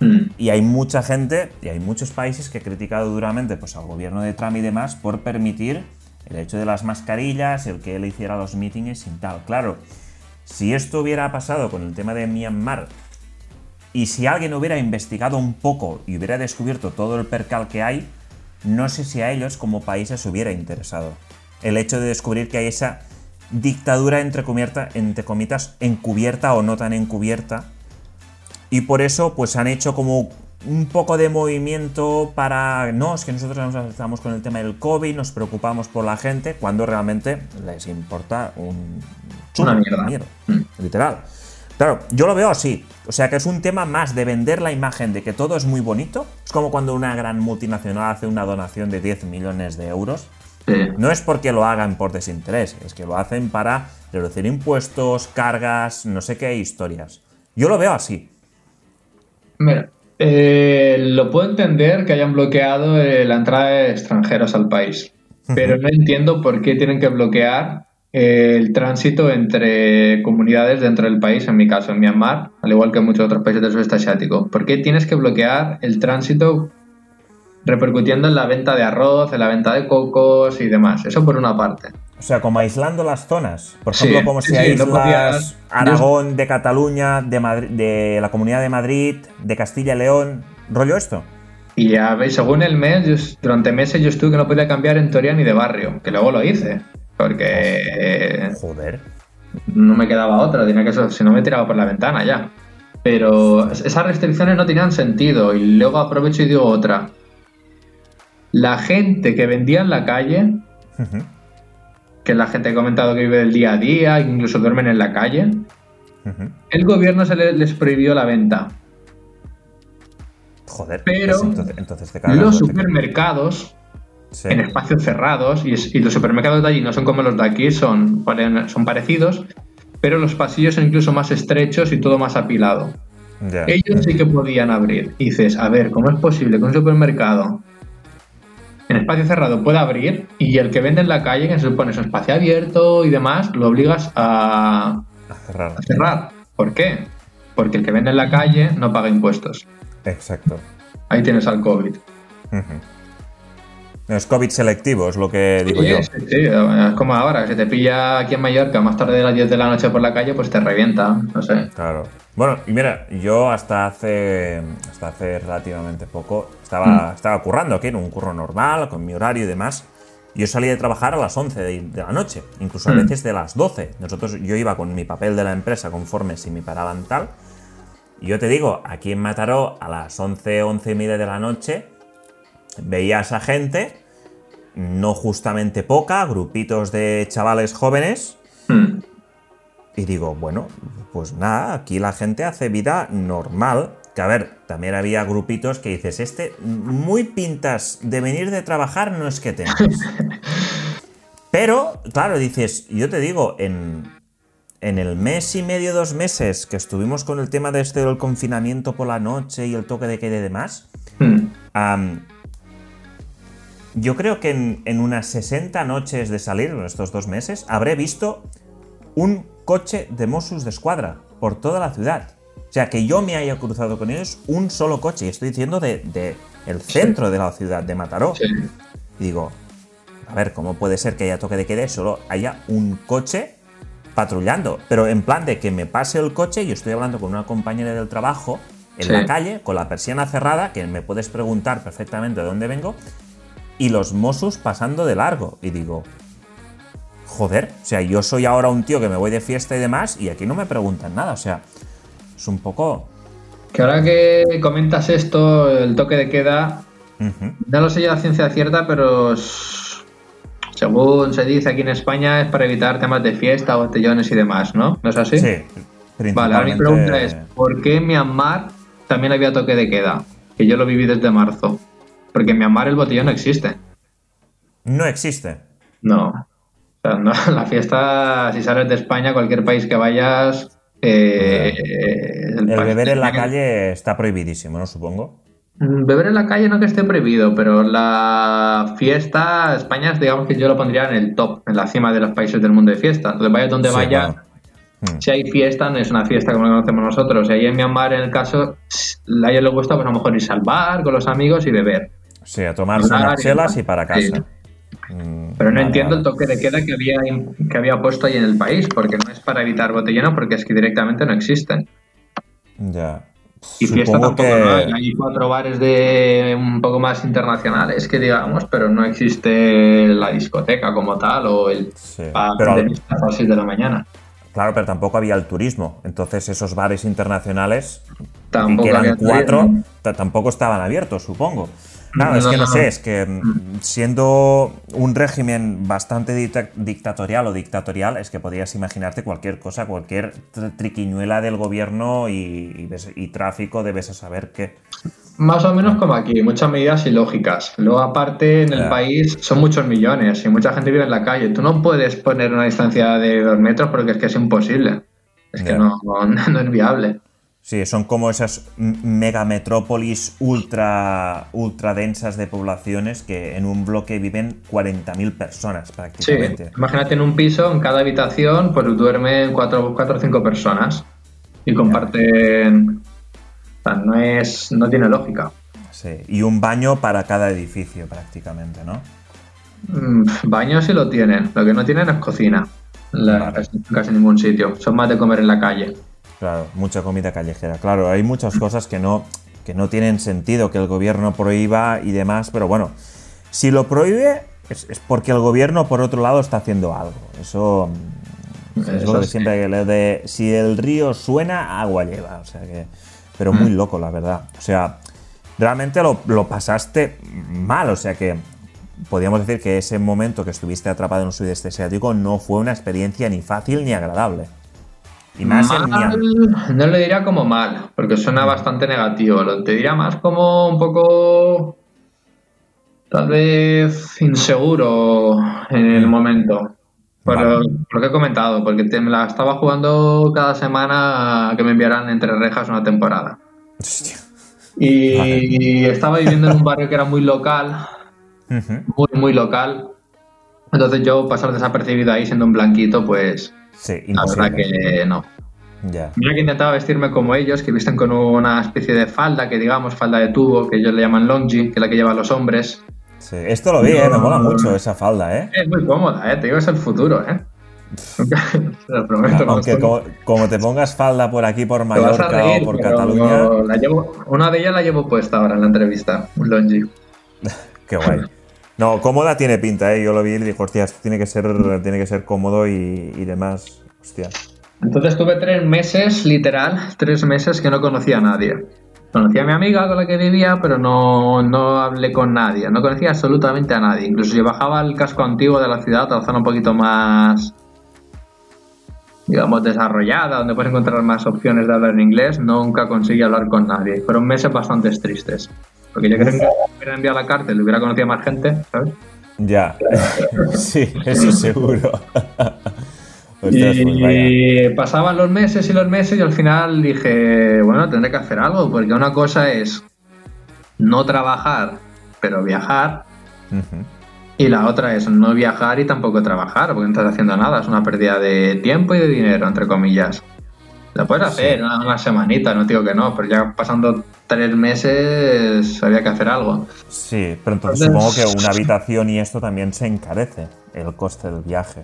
Mm. Y hay mucha gente y hay muchos países que han criticado duramente pues, al gobierno de Trump y demás por permitir el hecho de las mascarillas, el que él hiciera los meetings y tal. Claro, si esto hubiera pasado con el tema de Myanmar y si alguien hubiera investigado un poco y hubiera descubierto todo el percal que hay, no sé si a ellos como países hubiera interesado. El hecho de descubrir que hay esa dictadura entre, entre comitas encubierta o no tan encubierta y por eso, pues han hecho como un poco de movimiento para. No, es que nosotros nos estamos con el tema del COVID, nos preocupamos por la gente, cuando realmente les importa un. Una mierda. Mm. Literal. Claro, yo lo veo así. O sea que es un tema más de vender la imagen de que todo es muy bonito. Es como cuando una gran multinacional hace una donación de 10 millones de euros. Sí. No es porque lo hagan por desinterés, es que lo hacen para reducir impuestos, cargas, no sé qué historias. Yo lo veo así. Mira, eh, lo puedo entender que hayan bloqueado eh, la entrada de extranjeros al país, pero no entiendo por qué tienen que bloquear eh, el tránsito entre comunidades dentro del país, en mi caso en Myanmar, al igual que en muchos otros países del sudeste asiático. ¿Por qué tienes que bloquear el tránsito repercutiendo en la venta de arroz, en la venta de cocos y demás? Eso por una parte. O sea, como aislando las zonas. Por Sí, ejemplo, como si sí, no aíslas podías- Aragón de Cataluña, de, Madri- de la Comunidad de Madrid, de Castilla y León. ¿Rollo esto? Y ya veis, según el mes, yo- durante meses yo estuve que no podía cambiar en teoría ni de barrio, que luego lo hice, porque Joder. no me quedaba otra, tenía que si no me tiraba por la ventana ya. Pero es- esas restricciones no tenían sentido y luego aprovecho y digo otra. La gente que vendía en la calle. Que la gente ha comentado que vive del día a día, incluso duermen en la calle, el gobierno se le- les prohibió la venta. Joder, Pero pues entonces, entonces te cagas, Los supermercados Sí. en espacios cerrados y, es- y los supermercados de allí no son como los de aquí, son, son parecidos, pero los pasillos son incluso más estrechos y todo más apilado. Ellos sí que podían abrir. Y dices, a ver, ¿cómo es posible que un supermercado en espacio cerrado pueda abrir y el que vende en la calle, que se supone es un espacio abierto y demás, lo obligas a, A cerrar. a cerrar? ¿Por qué? Porque el que vende en la calle no paga impuestos. Exacto. Ahí tienes al COVID. No, es COVID selectivo, es lo que digo Sí, yo. sí, sí, es como ahora, que se te pilla aquí en Mallorca más tarde de las 10 de la noche por la calle, pues te revienta, no sé. Claro. Bueno, y mira, yo hasta hace hasta hace relativamente poco estaba, estaba currando aquí en un curro normal, con mi horario y demás. Yo salía de trabajar a las 11 de, de la noche, incluso a Mm. veces de las 12. Nosotros, yo iba con mi papel de la empresa conforme si me paraban tal. Y yo te digo, aquí en Mataró a las 11, 11 y media de la noche, veía a esa gente, no justamente poca, grupitos de chavales jóvenes, Hmm. Y digo, bueno, pues nada, aquí la gente hace vida normal. Que a ver, también había grupitos que dices, este, muy pintas de venir de trabajar no es que tengas. Pero, claro, dices, yo te digo, en, en el mes y medio, dos meses que estuvimos con el tema de este del confinamiento por la noche y el toque de queda y demás, Hmm. Yo creo que en, en unas 60 noches de salir, en estos dos meses, habré visto un coche de Mossos de Escuadra por toda la ciudad. O sea, que yo me haya cruzado con ellos un solo coche. Y estoy diciendo de, de el centro de la ciudad, de Mataró. Sí. Y digo, a ver, ¿cómo puede ser que haya toque de queda y solo haya un coche patrullando? Pero en plan de que me pase el coche, yo estoy hablando con una compañera del trabajo en Sí. la calle, con la persiana cerrada, que me puedes preguntar perfectamente de dónde vengo, y los Mossos pasando de largo. Y digo, joder, o sea, yo soy ahora un tío que me voy de fiesta y demás, y aquí no me preguntan nada, o sea, es un poco... Que ahora que comentas esto, el toque de queda, Ujú. no lo sé ya a ciencia cierta, pero según se dice aquí en España es para evitar temas de fiesta, botellones y demás, ¿no? ¿No es así? Sí, Vale, ahora mi principalmente- pregunta es, ¿por qué en Myanmar también había toque de queda? Que yo lo viví desde marzo. Porque en Myanmar el botellón no existe. No existe. No. O sea, no, la fiesta, si sales de España, cualquier país que vayas... eh, El beber en la calle está prohibidísimo, ¿no? Supongo. Mm, Beber en la calle no que esté prohibido, pero la fiesta, España, digamos que yo lo pondría en el top, en la cima de los países del mundo de fiesta. Entonces, vaya donde Sí, vaya. Mm. si hay fiesta, no es una fiesta como la conocemos nosotros. Y ahí en Myanmar, en el caso, a ellos les gusta, pues a lo mejor irse al bar con los amigos y beber. Sí, a tomarse unas chelas y para Sí. casa. Mm, Pero no vale, entiendo el toque de queda que había, que había puesto ahí en el país, porque no es para evitar botellones, porque es que directamente no existen. Ya. Y fiesta Supongo tampoco, que... ¿no? Hay cuatro bares de un poco más internacionales que digamos, pero no existe la discoteca como tal o el Sí, bar pero- de fiesta a las 6 de la mañana. Claro, pero tampoco había el turismo. Entonces esos bares internacionales, Tampoco que eran cuatro, tampoco estaban abiertos, supongo. Claro, es No, que no no, sé, no. es que mm, siendo un régimen bastante dicta- dictatorial o dictatorial, es que podías imaginarte cualquier cosa, cualquier tr- triquiñuela del gobierno y, y ves- y tráfico, debes saber qué. Más o menos como aquí, muchas medidas ilógicas. Luego, aparte, en el país son muchos millones y mucha gente vive en la calle. Tú no puedes poner una distancia de dos metros porque es que es imposible. Es que no, no, no es viable. Sí, son como esas megametrópolis ultra, ultra densas de poblaciones que en un bloque viven 40.000 personas Sí, prácticamente. imagínate en un piso, en cada habitación, pues duermen cuatro, cuatro o cinco personas y comparten. O sea, no es, no tiene lógica. Sí, y un baño para cada edificio prácticamente, ¿no? Mm, Baño sí lo tienen, lo que no tienen es cocina. La- Vale. casi, casi en ningún sitio. Son más de comer en la calle. Claro, mucha comida callejera. Claro, hay muchas cosas que no, que no tienen sentido que el gobierno prohíba y demás, pero bueno, si lo prohíbe es, es porque el gobierno por otro lado está haciendo algo. Eso mm, es lo sí. siempre, que de si el río suena, agua lleva. O sea que, pero muy loco, la verdad. O sea, realmente lo, lo pasaste mal, o sea que podríamos decir que ese momento que estuviste atrapado en un sudeste asiático no fue una experiencia ni fácil ni agradable. Y más en No le diría como mal, porque suena bastante negativo. Lo te diría más como un poco. Tal vez inseguro en el momento. Por, lo que he comentado, porque me la estaba jugando cada semana que me enviaran entre rejas una temporada. Y estaba viviendo en un barrio que era muy local, muy, muy local. Entonces yo pasar desapercibido ahí siendo un blanquito, pues sí, la verdad que no. Mira que intentaba vestirme como ellos, que visten con una especie de falda, que digamos, falda de tubo, que ellos le llaman longi, que es la que llevan los hombres. Sí, esto lo vi, ¿eh? me mola mucho esa falda, ¿eh? Es muy cómoda, ¿eh? Te digo, es el futuro, ¿eh? lo prometo. Aunque como, te pongas falda por aquí, por Mallorca o por Cataluña. una de ellas la llevo puesta ahora en la entrevista, un longi. Qué guay. No, cómoda tiene pinta, ¿eh? Yo lo vi y digo, hostia, esto tiene que ser, tiene que ser cómodo y, demás. Hostia. Entonces tuve tres meses, literal, tres meses que no conocía a nadie. Conocía a mi amiga con la que vivía, pero no, no hablé con nadie. No conocía absolutamente a nadie. Incluso si bajaba al casco antiguo de la ciudad, a la zona un poquito más, digamos, desarrollada, donde puedes encontrar más opciones de hablar en inglés, nunca conseguí hablar con nadie. Fueron meses bastante tristes. Porque yo creo que si hubiera enviado la carta le hubiera conocido a más gente, ¿sabes? Ya, sí, eso seguro. Pues y pasaban los meses y los meses y al final dije, bueno, tendré que hacer algo, porque una cosa es no trabajar, pero viajar. Y la otra es no viajar y tampoco trabajar, porque no estás haciendo nada, es una pérdida de tiempo y de dinero, entre comillas. Lo puedes hacer una, semanita, no digo que no, pero ya pasando tres meses había que hacer algo. Sí, pero entonces supongo que una habitación y esto también se encarece, el coste del viaje.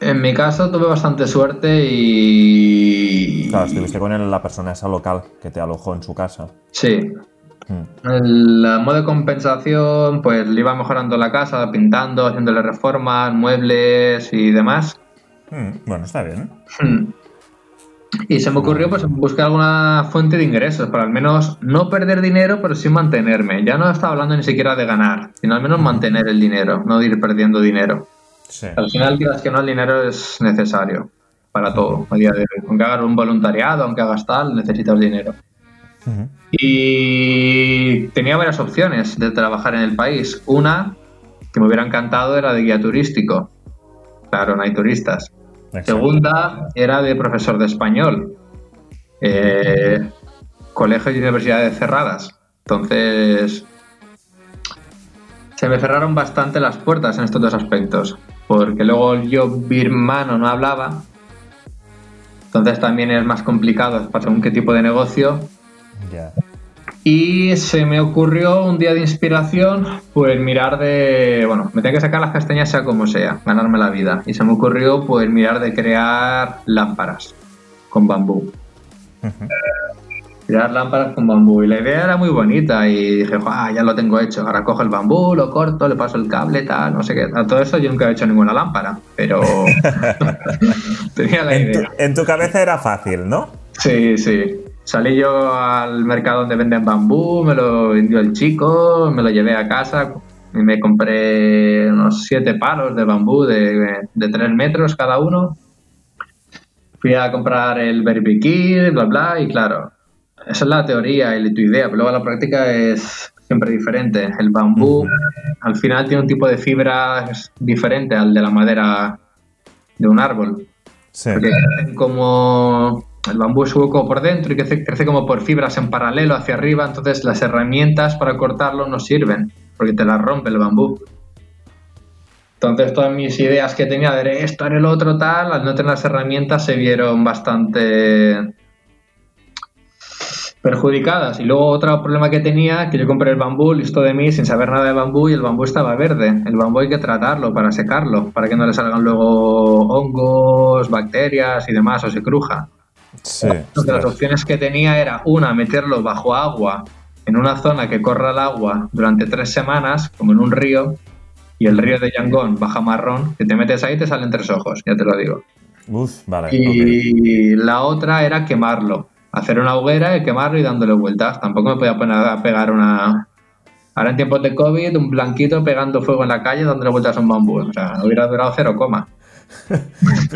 En mi caso tuve bastante suerte y. Claro, estuviste con la persona esa local que te alojó en su casa. Sí. Hmm. El modo de compensación, pues le iba mejorando la casa, pintando, haciéndole reformas, muebles y demás. Hmm, bueno, está bien. Hmm. Y se me ocurrió pues buscar alguna fuente de ingresos para al menos no perder dinero, pero sí mantenerme. Ya no estaba hablando ni siquiera de ganar, sino al menos mantener el dinero, no de ir perdiendo dinero. Al final, quieras que no, el dinero es necesario para todo. Aunque hagas un voluntariado, aunque hagas tal, necesitas dinero. Y tenía varias opciones de trabajar en el país. Una que me hubiera encantado era de guía turístico. Claro, no hay turistas. Segunda era de profesor de español. Eh, colegios y universidades cerradas. Entonces, se me cerraron bastante las puertas en estos dos aspectos porque luego yo birmano no hablaba, entonces también es más complicado para según qué tipo de negocio. Y se me ocurrió un día de inspiración, pues mirar de, bueno, me tengo que sacar las castañas sea como sea, ganarme la vida. Y se me ocurrió pues mirar de crear lámparas con bambú crear lámparas con bambú. Y la idea era muy bonita y dije, ah, ya lo tengo hecho. Ahora cojo el bambú, lo corto, le paso el cable, tal, no sé qué. A todo eso yo nunca he hecho ninguna lámpara, pero tenía la idea. en tu cabeza era fácil, ¿no? Sí, sí. Salí yo al mercado donde venden bambú, me lo vendió el chico, me lo llevé a casa y me compré unos siete palos de bambú de, de tres metros cada uno. Fui a comprar el berbiquí, bla, bla, y claro, esa es la teoría y tu idea, pero luego la práctica es siempre diferente. El bambú al final tiene un tipo de fibra diferente al de la madera de un árbol. Sí. Porque como el bambú es hueco por dentro y crece, crece como por fibras en paralelo hacia arriba, entonces las herramientas para cortarlo no sirven, porque te las rompe el bambú. Entonces todas mis ideas que tenía de esto, en el otro, tal, al no tener las herramientas se vieron bastante perjudicadas. Y luego otro problema que tenía, que yo compré el bambú listo de mí sin saber nada de bambú y el bambú estaba verde. El bambú hay que tratarlo para secarlo, para que no le salgan luego hongos, bacterias y demás o se cruja. Sí, las opciones que tenía era una, meterlo bajo agua en una zona que corra el agua durante tres semanas, como en un río, y el río de Yangon baja marrón, que te metes ahí te salen tres ojos, ya te lo digo. y la otra era quemarlo hacer una hoguera y quemarlo y dándole vueltas. Tampoco me podía poner a pegar una Ahora en tiempos de COVID, un blanquito pegando fuego en la calle dándole vueltas a un bambú. O sea, hubiera durado cero coma.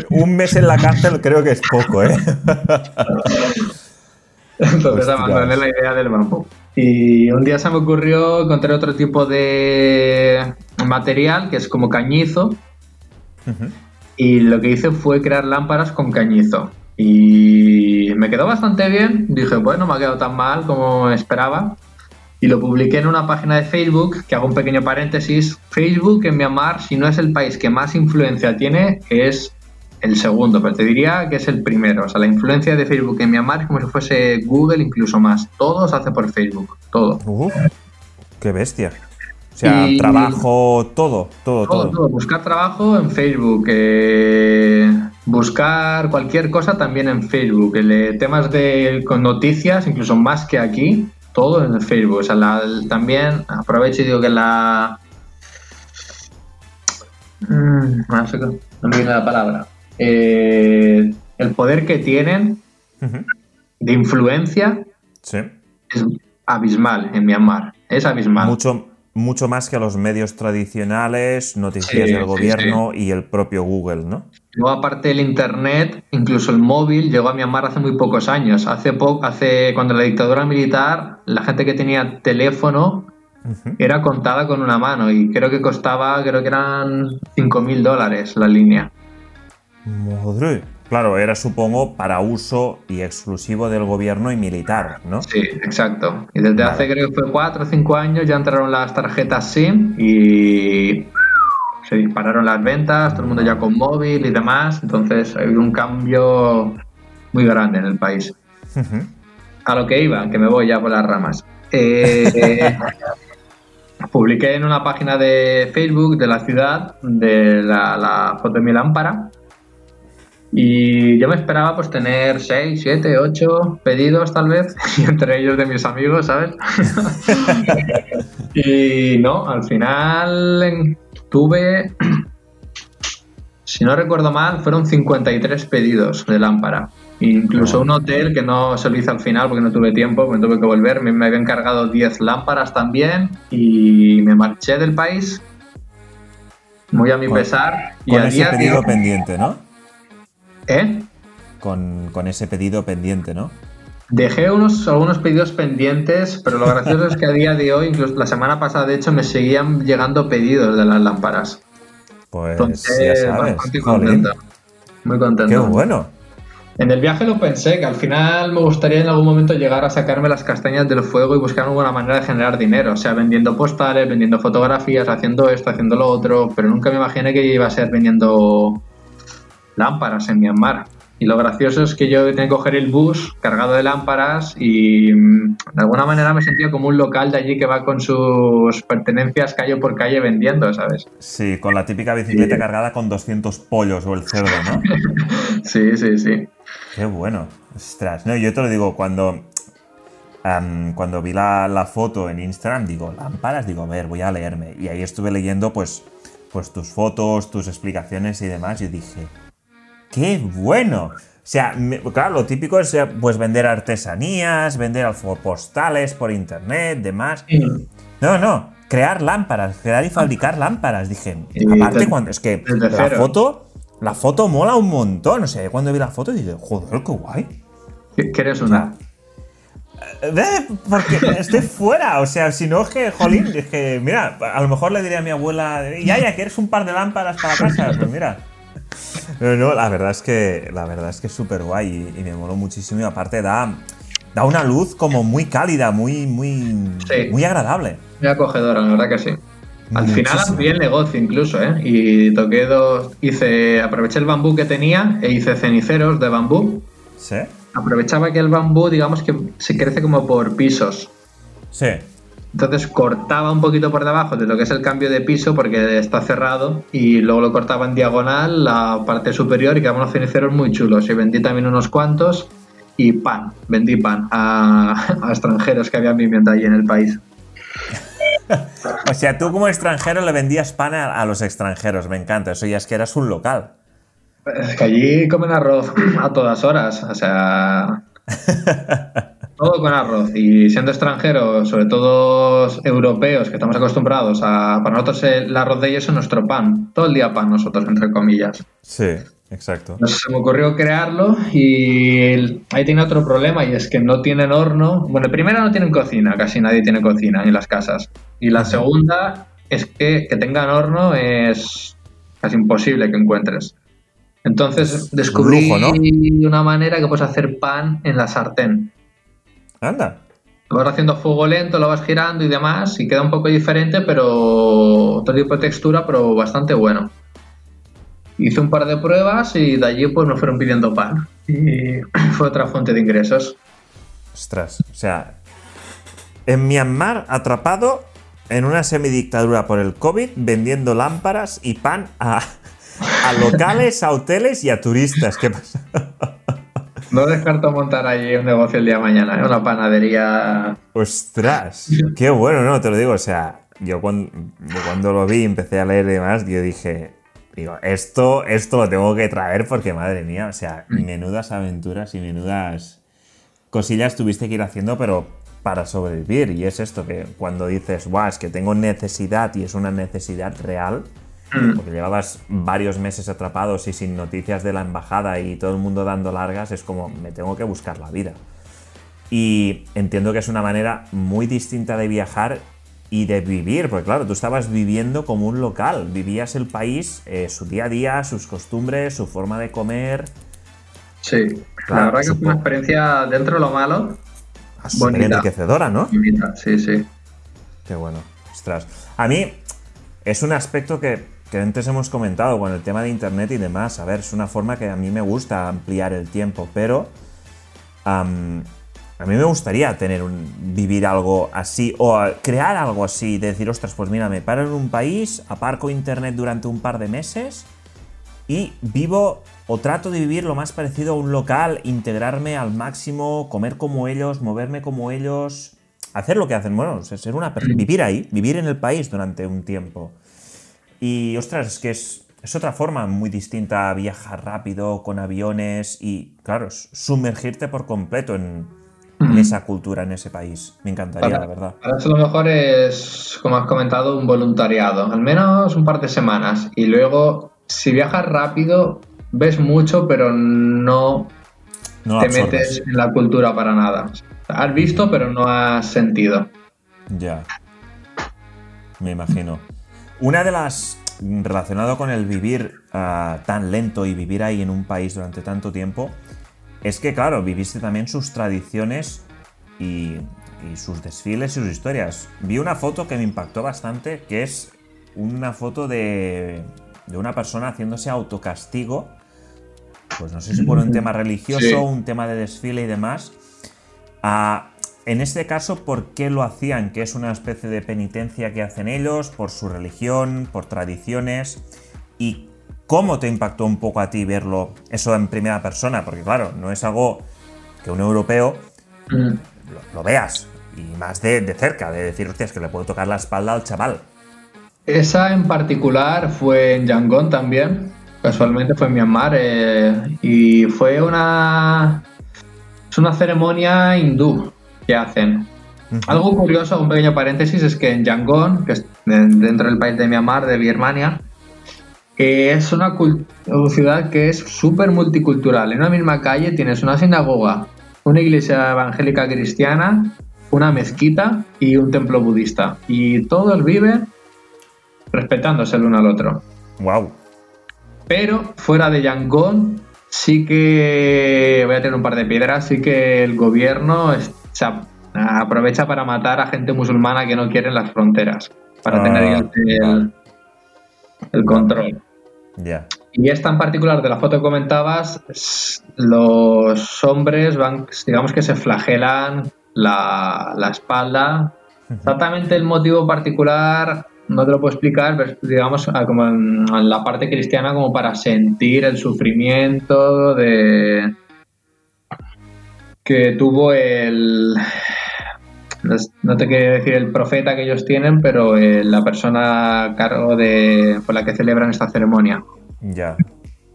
Un mes en la cárcel creo que es poco, ¿eh? Entonces abandoné la idea del bambú. Y un día se me ocurrió encontrar otro tipo de material que es como cañizo. Y lo que hice fue crear lámparas con cañizo. Y me quedó bastante bien. Dije, bueno, me ha quedado tan mal como esperaba. Y lo publiqué en una página de Facebook, que hago un pequeño paréntesis. Facebook en Myanmar, si no es el país que más influencia tiene, es el segundo, pero te diría que es el primero. O sea, la influencia de Facebook en Myanmar es como si fuese Google incluso más. Todo se hace por Facebook, todo. ¡Qué bestia! O sea, trabajo, todo, todo, todo, todo, Buscar trabajo en Facebook, eh, buscar cualquier cosa también en Facebook. temas de con noticias, incluso más que aquí, todo en Facebook. O sea, también aprovecho y digo que la... Mm, no sé, no me viene la palabra. Eh, el poder que tienen de influencia es abismal en Myanmar. Es abismal. Mucho, mucho más que los medios tradicionales, noticias del gobierno y el propio Google, ¿no? Luego, aparte del Internet, incluso el móvil llegó a Myanmar hace muy pocos años. Hace poco, hace cuando la dictadura militar, la gente que tenía teléfono era contada con una mano y creo que costaba, creo que eran 5.000 dólares la línea. Madre. Claro, era supongo para uso y exclusivo del gobierno y militar, ¿no? Sí, exacto. Y desde hace creo que fue cuatro o cinco años ya entraron las tarjetas SIM y se dispararon las ventas, todo el mundo ya con móvil y demás. Entonces ha habido un cambio muy grande en el país. A lo que iba, que me voy ya por las ramas. Eh, publiqué en una página de Facebook de la ciudad de la, la foto de mi lámpara y yo me esperaba pues tener 6, 7, 8 pedidos tal vez, y entre ellos de mis amigos, ¿sabes? y no, al final tuve, si no recuerdo mal, fueron 53 pedidos de lámpara. Incluso un hotel que no se lo hice al final porque no tuve tiempo, me tuve que volver. Me, me había encargado 10 lámparas también y me marché del país muy a mi pesar. y con ese pedido pendiente, ¿no? ¿Eh? Con, ese pedido pendiente, ¿no? Dejé unos, algunos pedidos pendientes, pero lo gracioso es que a día de hoy, incluso la semana pasada, de hecho, me seguían llegando pedidos de las lámparas. Pues ya sabes. Muy contento. Muy contento. Qué bueno. En el viaje lo pensé, que al final me gustaría en algún momento llegar a sacarme las castañas del fuego y buscar alguna manera de generar dinero, o sea, vendiendo postales, vendiendo fotografías, haciendo esto, haciendo lo otro, pero nunca me imaginé que iba a ser vendiendo lámparas en Myanmar. Y lo gracioso es que yo tenía que coger el bus cargado de lámparas y mm, de alguna manera me sentía como un local de allí que va con sus pertenencias calle por calle vendiendo, ¿sabes? Sí, con la típica bicicleta cargada con 200 pollos o el cerdo, ¿no? sí, sí, sí. Qué bueno. Ostras, no, yo te lo digo, cuando, cuando vi la, la, foto en Instagram, digo, lámparas, digo, a ver, voy a leerme. Y ahí estuve leyendo, pues, pues tus fotos, tus explicaciones y demás. Y dije, ¡Qué bueno! O sea, claro, lo típico es eh, pues vender artesanías, vender postales por internet, demás. No, no, crear lámparas, crear y fabricar lámparas. Dije, aparte cuando es que la foto, la foto mola un montón. O sea, cuando vi la foto dije, joder, qué guay. ¿Quieres una? Eh, porque estoy fuera, o sea, si no es que, jolín, dije, mira, a lo mejor le diría a mi abuela, ya, ya, ¿quieres un par de lámparas para casa? Pues mira. No, no, la verdad es que la verdad es que es súper guay y, me moló muchísimo y aparte da, da una luz como muy cálida, muy, muy, muy agradable. Muy acogedora, la verdad que sí. Al final amplié el negocio incluso, ¿eh? Y toqué dos, hice, aproveché el bambú que tenía e hice ceniceros de bambú. Sí. Aprovechaba que el bambú, digamos que se crece como por pisos. Sí. Entonces cortaba un poquito por debajo de lo que es el cambio de piso porque está cerrado y luego lo cortaba en diagonal la parte superior y quedaban unos ceniceros muy chulos. Y vendí también unos cuantos y pan, vendí pan a, extranjeros que habían viviendo allí en el país. o sea, tú como extranjero le vendías pan a, los extranjeros, me encanta. Eso ya es que eras un local. Es que allí comen arroz a todas horas, o sea... Todo con arroz. Y siendo extranjeros, sobre todo europeos, que estamos acostumbrados a. Para nosotros el arroz de ellos es nuestro pan. Todo el día pan, nosotros, entre comillas. Sí, exacto. Entonces se me ocurrió crearlo y ahí tiene otro problema y es que no tienen horno. Bueno, primera no tienen cocina, casi nadie tiene cocina en las casas. Y la segunda es que que tengan horno es casi imposible que encuentres. Entonces descubrí lujo, ¿no? una manera que puedes hacer pan en la sartén. Anda. Lo vas haciendo a fuego lento, lo vas girando y demás, y queda un poco diferente, pero otro tipo de textura, pero bastante bueno. Hice un par de pruebas y de allí pues me fueron pidiendo pan. Y fue otra fuente de ingresos. Ostras, o sea, en Myanmar atrapado en una semidictadura por el COVID vendiendo lámparas y pan a, a locales, a hoteles y a turistas. ¿Qué pasa? No descarto montar allí un negocio el día de mañana, ¿eh? una panadería. Ostras, qué bueno, ¿no? Te lo digo, o sea, yo cuando, yo cuando lo vi, empecé a leer y demás, yo dije, digo, esto, esto lo tengo que traer porque, madre mía, o sea, menudas aventuras y menudas cosillas tuviste que ir haciendo, pero para sobrevivir. Y es esto que cuando dices, guau, es que tengo necesidad y es una necesidad real, Mm. Porque llevabas varios meses atrapados y sin noticias de la embajada y todo el mundo dando largas, es como, me tengo que buscar la vida. Y entiendo que es una manera muy distinta de viajar y de vivir, porque claro, tú estabas viviendo como un local, vivías el país, eh, su día a día, sus costumbres, su forma de comer. Sí, Claro, la verdad que fue una experiencia dentro de lo malo. Bonita. enriquecedora, ¿no? bonita, Sí, sí. Qué bueno. Ostras. A mí es un aspecto que, que antes hemos comentado con el tema de internet y demás. A ver, es una forma que a mí me gusta ampliar el tiempo, pero a mí me gustaría tener un, vivir algo así o crear algo así, de decir, ostras, pues mira, me paro en un país, aparco internet durante un par de meses y vivo o trato de vivir lo más parecido a un local, integrarme al máximo, comer como ellos, moverme como ellos, hacer lo que hacen, bueno, ser una vivir ahí, vivir en el país durante un tiempo. Y ostras, es que es, es otra forma muy distinta a viajar rápido con aviones y, claro, sumergirte por completo en, esa cultura, en ese país. Me encantaría, Para- la verdad. Para eso lo mejor es, como has comentado, un voluntariado, al menos un par de semanas. Y luego, si viajas rápido, ves mucho, pero no te absorbes. metes en la cultura para nada. Has visto, pero no has sentido. Ya. Me imagino. Una de las. relacionado con el vivir ah, tan lento y vivir ahí en un país durante tanto tiempo, es que, claro, viviste también sus tradiciones y, y sus desfiles y sus historias. Vi una foto que me impactó bastante, que es una foto de, de una persona haciéndose autocastigo. Pues no sé si por un tema religioso, Sí. un tema de desfile y demás. Ah, en este caso, ¿por qué lo hacían? Que es una especie de penitencia que hacen ellos por su religión, por tradiciones. ¿Y cómo te impactó un poco a ti verlo eso en primera persona? Porque claro, no es algo que un europeo Mm. lo, lo veas. Y más de, de cerca, de decir, hostia, es que le puedo tocar la espalda al chaval. Esa en particular fue en Yangon también. Casualmente fue en Myanmar. eh, y fue una. Es una ceremonia hindú que hacen. Algo curioso, un pequeño paréntesis, es que en Yangon, que es de- dentro del país de Myanmar, de Birmania, eh, es una ciudad que es súper multicultural. En una misma calle tienes una sinagoga, una iglesia evangélica cristiana, una mezquita y un templo budista. Y todos viven respetándose el uno al otro. ¡Wow! Pero fuera de Yangon, sí que voy a tener un par de piedras, sí que el gobierno se ap- aprovecha para matar a gente musulmana que no quiere en las fronteras, para Ah, tener el, vale. el control. Ya. Y esta en particular de la foto que comentabas, los hombres van, digamos que se flagelan la, la espalda. Exactamente el motivo particular no te lo puedo explicar, pero digamos ah, como en, en la parte cristiana como para sentir el sufrimiento de que tuvo el no te quiero decir el profeta que ellos tienen, pero eh, la persona a cargo de por la que celebran esta ceremonia. Ya.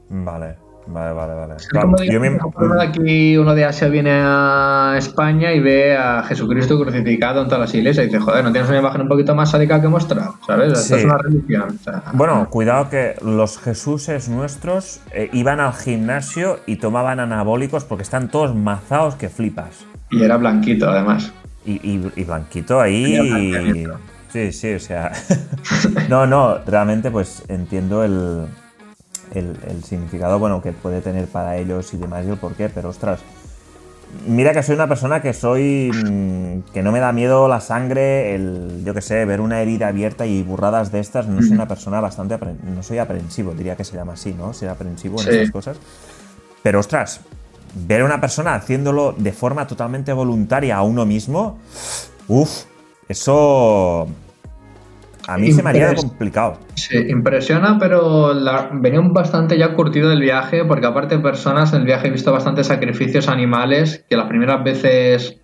Vale. Vale, vale, vale. Es Claro, como digo, yo me- aquí, uno de Asia viene a España y ve a Jesucristo crucificado en todas las iglesias y dice, joder, ¿no tienes una imagen un poquito más sádica que mostrar? ¿Sabes? Esto es una religión. o sea, Bueno, cuidado que los Jesuses nuestros eh, iban al gimnasio y tomaban anabólicos porque están todos mazados que flipas. Y era blanquito, además. Y, y- y Blanquito ahí. Sí, sí, o sea. no, no, realmente pues entiendo el, el, el significado bueno que puede tener para ellos y demás y el porqué, pero ostras. Mira que soy una persona que soy. mm, que no me da miedo la sangre, el. yo que sé, ver una herida abierta y burradas de estas. No soy una persona bastante. No soy aprensivo, diría que se llama así, ¿no? Ser aprensivo en Sí. estas cosas. Pero ostras, ver a una persona haciéndolo de forma totalmente voluntaria a uno mismo, uff, eso a mí se me haría complicado. Sí, impresiona, pero la- venía un bastante ya curtido del viaje, porque aparte de personas, en el viaje he visto bastantes sacrificios animales que las primeras veces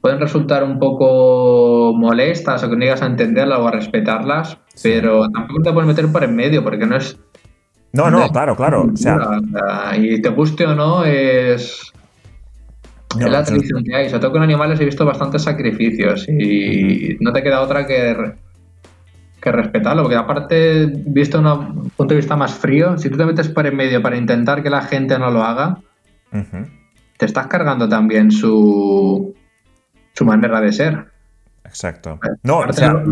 pueden resultar un poco molestas o que no llegas a entenderlas o a respetarlas, pero tampoco te puedes meter por en medio, porque no es... No, no, claro, claro. O sea, y te guste o no, es... no, es la tradición que hay. Sobre todo con animales he visto bastantes sacrificios y no te queda otra que, que respetarlo. Porque aparte, visto un punto de vista más frío, si tú te metes por en medio para intentar que la gente no lo haga, te estás cargando también su, su manera de ser. Exacto. No, o sea, lo,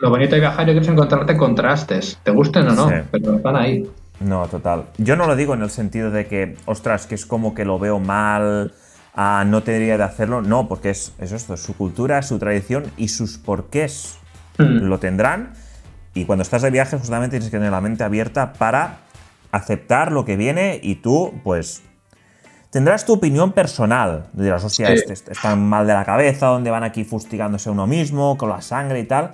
lo bonito de viajar yo creo es encontrarte contrastes, te gusten o no, Sí. pero están ahí. No, total. Yo no lo digo en el sentido de que, ostras, que es como que lo veo mal, no debería de hacerlo. No, porque es, es esto, es su cultura, su tradición y sus porqués Mm. lo tendrán. Y cuando estás de viaje, justamente tienes que tener la mente abierta para aceptar lo que viene y tú, pues, tendrás tu opinión personal. Dirás, hostia, Sí. este, este- están mal de la cabeza, donde van aquí fustigándose uno mismo, con la sangre y tal.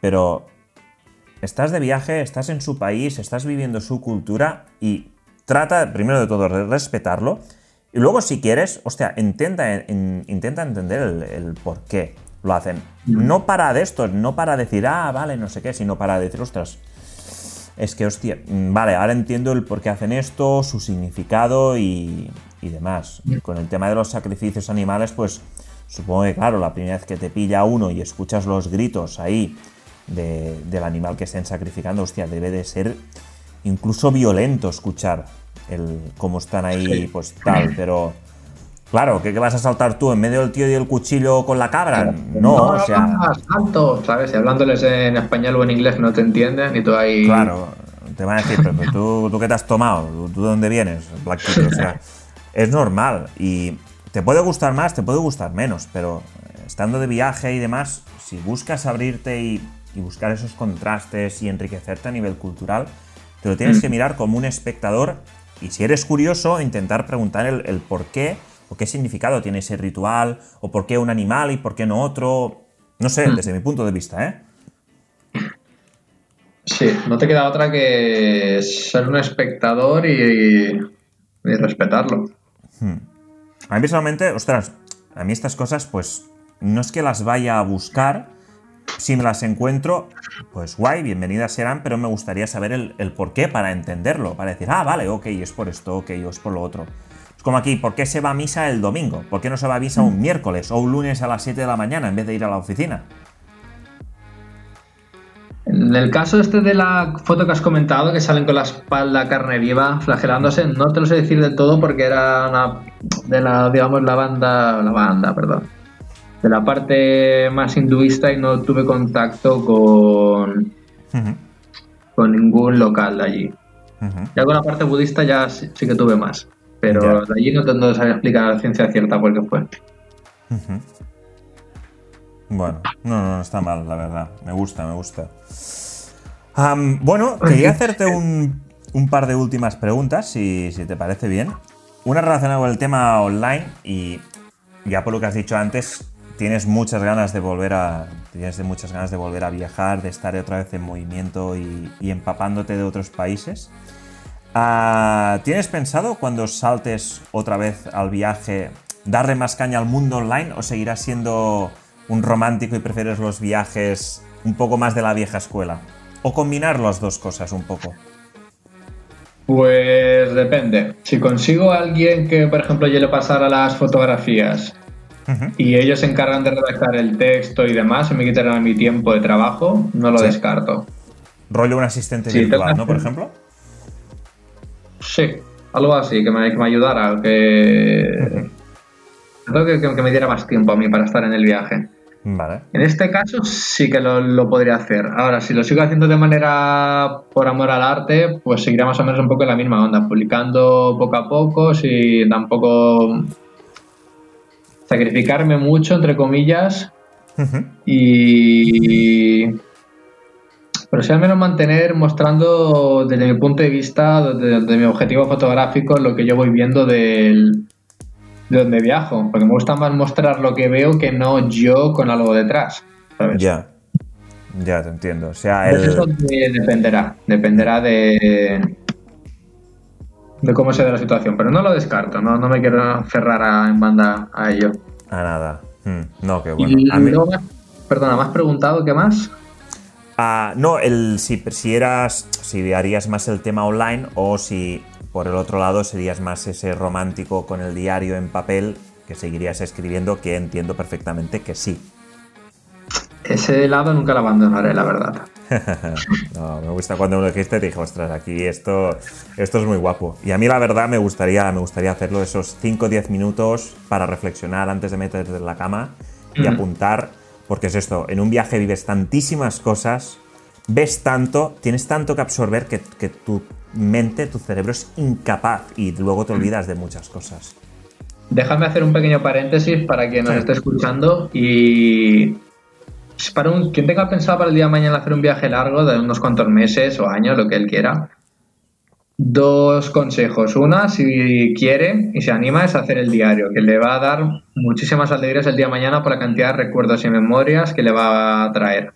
Pero estás de viaje, estás en su país, estás viviendo su cultura y trata, primero de todo, de respetarlo. Y luego, si quieres, hostia, intenta, en- intenta entender el, el por qué lo hacen. No para de esto, no para decir, ah, vale, no sé qué, sino para decir, ostras, es que, hostia, mm, vale, ahora entiendo el por qué hacen esto, su significado y, y demás. Con el tema de los sacrificios animales, pues supongo que, claro, la primera vez que te pilla uno y escuchas los gritos ahí de- del animal que estén sacrificando, hostia, debe de ser incluso violento escuchar el cómo están ahí, Sí. pues tal, pero... Claro, ¿qué, qué vas a saltar tú en medio del tío y el cuchillo con la cabra? No, o sea... más, alto, ¿sabes? Y hablándoles en español o en inglés no te entienden y tú ahí... Claro, te van a decir, pero, pero tú, tú qué te has tomado, tú de dónde vienes, Blackfoot, o sea, es normal y te puede gustar más, te puede gustar menos, pero estando de viaje y demás, si buscas abrirte y, y buscar esos contrastes y enriquecerte a nivel cultural, te lo tienes que mirar como un espectador y si eres curioso, intentar preguntar el, el por qué o qué significado tiene ese ritual o por qué un animal y por qué no otro, no sé, desde mi punto de vista, ¿eh? Sí, no te queda otra que ser un espectador y, y respetarlo. A mí personalmente, ostras, a mí estas cosas, pues, no es que las vaya a buscar. Si me las encuentro, pues guay, bienvenidas serán, pero me gustaría saber el, el por qué para entenderlo, para decir, ah, vale, ok, es por esto, ok, es por lo otro. Es como aquí, ¿por qué se va a misa el domingo? ¿Por qué no se va a misa un miércoles o un lunes a las 7 de la mañana en vez de ir a la oficina? En el caso este de la foto que has comentado, que salen con la espalda carne viva, flagelándose, no te lo sé decir del todo porque era una de la, digamos, la banda, la banda, perdón, de la parte más hinduista y no tuve contacto con, con ningún local de allí. Ya con la parte budista ya sí, sí que tuve más, pero de allí no no sabía explicar a ciencia cierta por qué fue. Bueno, no, no, no está mal, la verdad. Me gusta, me gusta. Bueno, quería hacerte un, un par de últimas preguntas, si, si te parece bien. Una relacionada con el tema online y ya por lo que has dicho antes, tienes muchas ganas de volver a tienes muchas ganas de volver a viajar, de estar otra vez en movimiento y, y empapándote de otros países. Ah, ¿Tienes pensado cuando saltes otra vez al viaje darle más caña al mundo online o seguirás siendo un romántico y prefieres los viajes un poco más de la vieja escuela? ¿O combinar las dos cosas un poco? Pues depende. Si consigo a alguien que, por ejemplo, yo le pasara las fotografías y ellos se encargan de redactar el texto y demás y me quitaran mi tiempo de trabajo, no lo descarto. Rollo un asistente virtual, ¿no? Por ejemplo. Sí, algo así, que me, que me ayudara, que... que, me diera más tiempo a mí para estar en el viaje. Vale. En este caso sí que lo, podría hacer. Ahora, si lo sigo haciendo de manera por amor al arte, pues seguirá más o menos un poco en la misma onda, publicando poco a poco, sin tampoco sacrificarme mucho, entre comillas, y... Pero sí al menos mantener mostrando desde mi punto de vista, desde, mi objetivo fotográfico, lo que yo voy viendo del, de donde viajo, porque me gusta más mostrar lo que veo que no yo con algo detrás. Ya, ya te entiendo. O sea, Eso dependerá, dependerá de, de cómo se da la situación, pero no lo descarto, no, no me quiero aferrar en banda a ello. A nada. Hmm, no, qué bueno. perdona, ¿me has preguntado qué más? Ah, no, el, si, si eras, si harías más el tema online o si por el otro lado serías más ese romántico con el diario en papel que seguirías escribiendo, que entiendo perfectamente que sí. Ese lado nunca lo abandonaré, la verdad. no, me gusta cuando uno dijiste, te dije, ostras, aquí esto, esto es muy guapo. Y a mí la verdad me gustaría, me gustaría hacerlo esos 5 o 10 minutos para reflexionar antes de meterte en la cama y mm. apuntar, porque es esto, en un viaje vives tantísimas cosas, ves tanto, tienes tanto que absorber que, que tu mente, tu cerebro es incapaz y luego te olvidas de muchas cosas. Déjame hacer un pequeño paréntesis para quien nos esté escuchando y para un, quien tenga pensado para el día de mañana hacer un viaje largo de unos cuantos meses o años, lo que él quiera, dos consejos. Una, si quiere y se anima, es hacer el diario, que le va a dar muchísimas alegrías el día de mañana por la cantidad de recuerdos y memorias que le va a traer.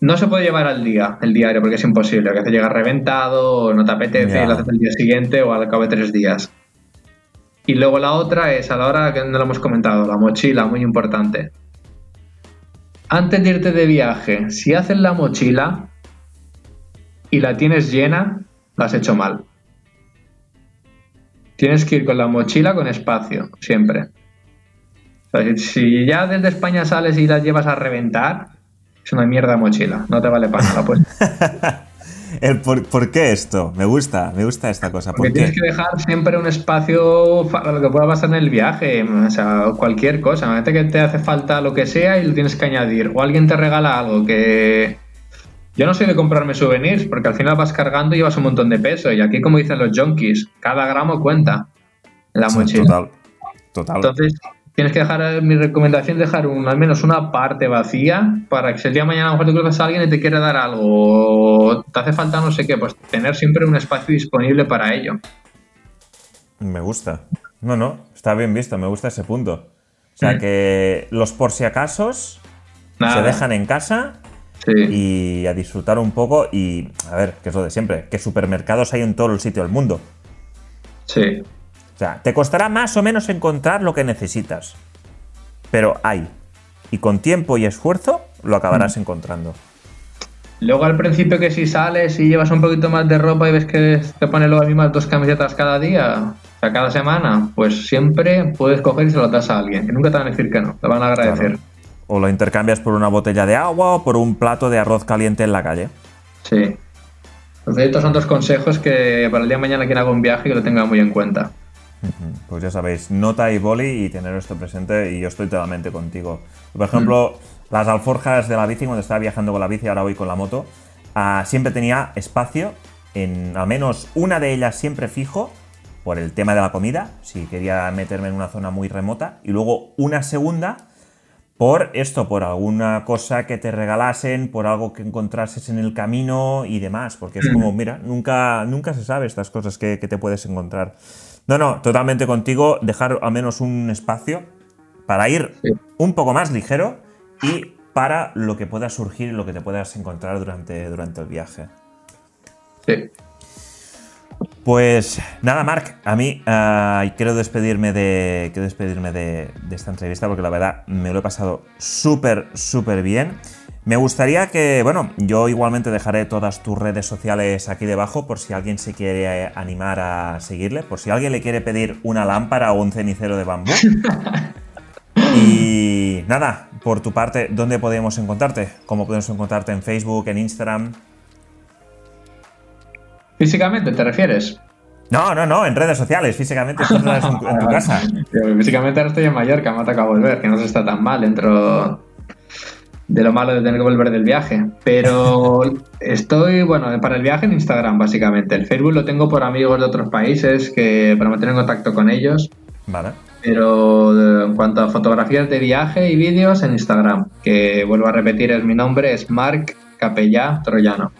No se puede llevar al día el diario porque es imposible, que hace llegar reventado, no te apetece, y lo haces el día siguiente o al cabo de tres días. Y luego la otra es, a la hora que no lo hemos comentado, la mochila, muy importante. Antes de irte de viaje, si haces la mochila y la tienes llena, la has hecho mal. Tienes que ir con la mochila con espacio, siempre. si ya desde España sales y la llevas a reventar, es una mierda mochila, no te vale para nada, pues. El por, qué esto? Me gusta, me gusta esta cosa. Porque tienes que dejar siempre un espacio para lo que pueda pasar en el viaje, o sea, cualquier cosa. Imagínate que te hace falta lo que sea y lo tienes que añadir. O alguien te regala algo que. Yo no soy de comprarme souvenirs, porque al final vas cargando y llevas un montón de peso. Y aquí, como dicen los junkies, cada gramo cuenta en la mochila. Total. Total. Entonces, tienes que dejar, mi recomendación es dejar un, al menos una parte vacía para que si el día de mañana a lo mejor te cruzas a alguien y te quiere dar algo o te hace falta no sé qué, pues tener siempre un espacio disponible para ello. Me gusta. No, no, está bien visto, me gusta ese punto. O sea, mm. que los por si acasos se dejan en casa y a disfrutar un poco y, a ver, que es lo de siempre, que supermercados hay en todo el sitio del mundo. Sí. O sea, te costará más o menos encontrar lo que necesitas. Pero hay. Y con tiempo y esfuerzo lo acabarás mm. encontrando. Luego al principio que si sales y llevas un poquito más de ropa y ves que te ponen las mismas dos camisetas cada día, o sea, cada semana, pues siempre puedes coger y se lo das a alguien, que nunca te van a decir que no, te van a agradecer. O lo intercambias por una botella de agua o por un plato de arroz caliente en la calle. Sí. Entonces estos son dos consejos que para el día de mañana quien haga un viaje que lo tenga muy en cuenta. Pues ya sabéis, nota y boli y tener esto presente y yo estoy totalmente contigo. Por ejemplo, las alforjas de la bici, cuando estaba viajando con la bici, ahora voy con la moto, ah, siempre tenía espacio, en al menos una de ellas siempre fijo, por el tema de la comida, si quería meterme en una zona muy remota, y luego una segunda por esto, por alguna cosa que te regalasen, por algo que encontrases en el camino y demás, porque es como, mira, nunca, nunca se sabe estas cosas que te puedes encontrar. No, no, totalmente contigo. Dejar al menos un espacio para ir un poco más ligero y para lo que pueda surgir y lo que te puedas encontrar durante, durante el viaje. Sí. Pues nada, Marc, a mí uh, quiero despedirme, de, despedirme de, esta entrevista porque la verdad me lo he pasado súper, súper bien. Me gustaría que, bueno, yo igualmente dejaré todas tus redes sociales aquí debajo por si alguien se quiere animar a seguirle, por si alguien le quiere pedir una lámpara o un cenicero de bambú. y nada, por tu parte, ¿dónde podemos encontrarte? ¿Cómo podemos encontrarte en Facebook, en Instagram? ¿Físicamente te refieres? No, no, no, en redes sociales, físicamente en, en tu casa. Físicamente ahora estoy en Mallorca, me ha tocado volver, que no se está tan mal dentro de lo malo de tener que volver del viaje. Pero estoy, bueno, para el viaje en Instagram, básicamente. El Facebook lo tengo por amigos de otros países que para mantener en contacto con ellos. Vale. Pero en cuanto a fotografías de viaje y vídeos, en Instagram, que vuelvo a repetir, es mi nombre, es Marc Capellá Troyano.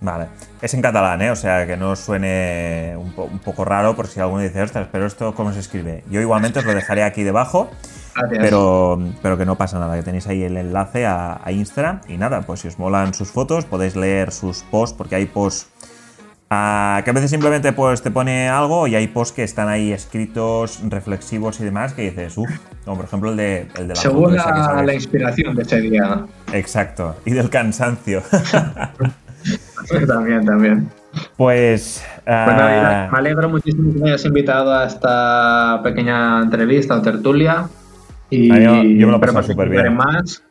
Vale. Es en catalán, ¿eh? O sea, que no suene un, un poco raro por si alguno dice, ostras, pero esto cómo se escribe. Yo igualmente os lo dejaré aquí debajo. Pero, pero que no pasa nada, que tenéis ahí el enlace a, Instagram. Y nada, pues si os molan sus fotos, podéis leer sus posts, porque hay posts ah, que a veces simplemente pues, te pone algo y hay posts que están ahí escritos, reflexivos y demás, que dices, uff, como por ejemplo el de, el de la Según la, la, inspiración de ese día. Exacto, y del cansancio. también, también. Pues. Uh... me alegro muchísimo que me hayas invitado a esta pequeña entrevista o tertulia. Y yo, me lo paso súper bien. Más.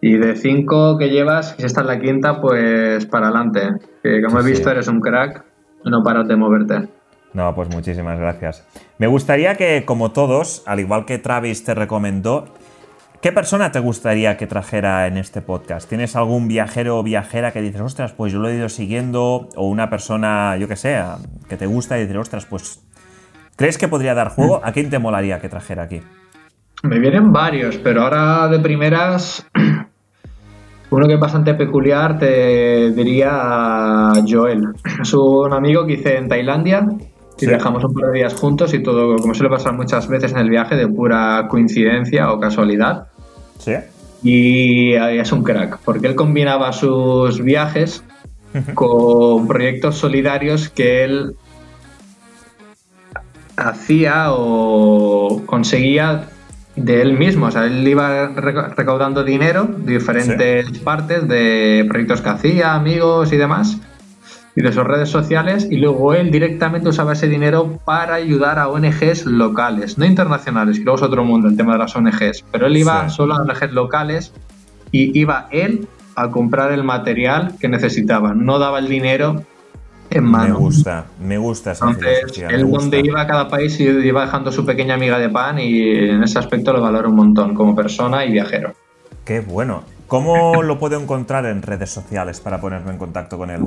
Y de cinco que llevas, si esta es la quinta, pues para adelante. Que como he visto, eres un crack no paras de moverte. No, pues muchísimas gracias. Me gustaría que, como todos, al igual que Travis te recomendó, ¿qué persona te gustaría que trajera en este podcast? ¿Tienes algún viajero o viajera que dices, ostras, pues yo lo he ido siguiendo? O una persona, yo que sé, que te gusta y dices, ostras, pues, ¿crees que podría dar juego? ¿A quién te molaría que trajera aquí? Me vienen varios, pero ahora de primeras, uno que es bastante peculiar te diría Joel. Es un amigo que hice en Tailandia y viajamos un par de días juntos y todo, como suele pasar muchas veces en el viaje, de pura coincidencia o casualidad. Sí. Y es un crack, porque él combinaba sus viajes con proyectos solidarios que él hacía o conseguía de él mismo. O sea, él iba recaudando dinero de diferentes partes, de proyectos que hacía, amigos y demás, y de sus redes sociales, y luego él directamente usaba ese dinero para ayudar a ONGs locales, no internacionales, que luego es otro mundo el tema de las ONGs, pero él iba solo a ONGs locales y iba él a comprar el material que necesitaban, no daba el dinero me gusta, me gusta esa Entonces, él donde iba a cada país iba dejando su pequeña amiga de pan y en ese aspecto lo valoro un montón como persona y viajero. Qué bueno. ¿Cómo lo puedo encontrar en redes sociales para ponerme en contacto con él?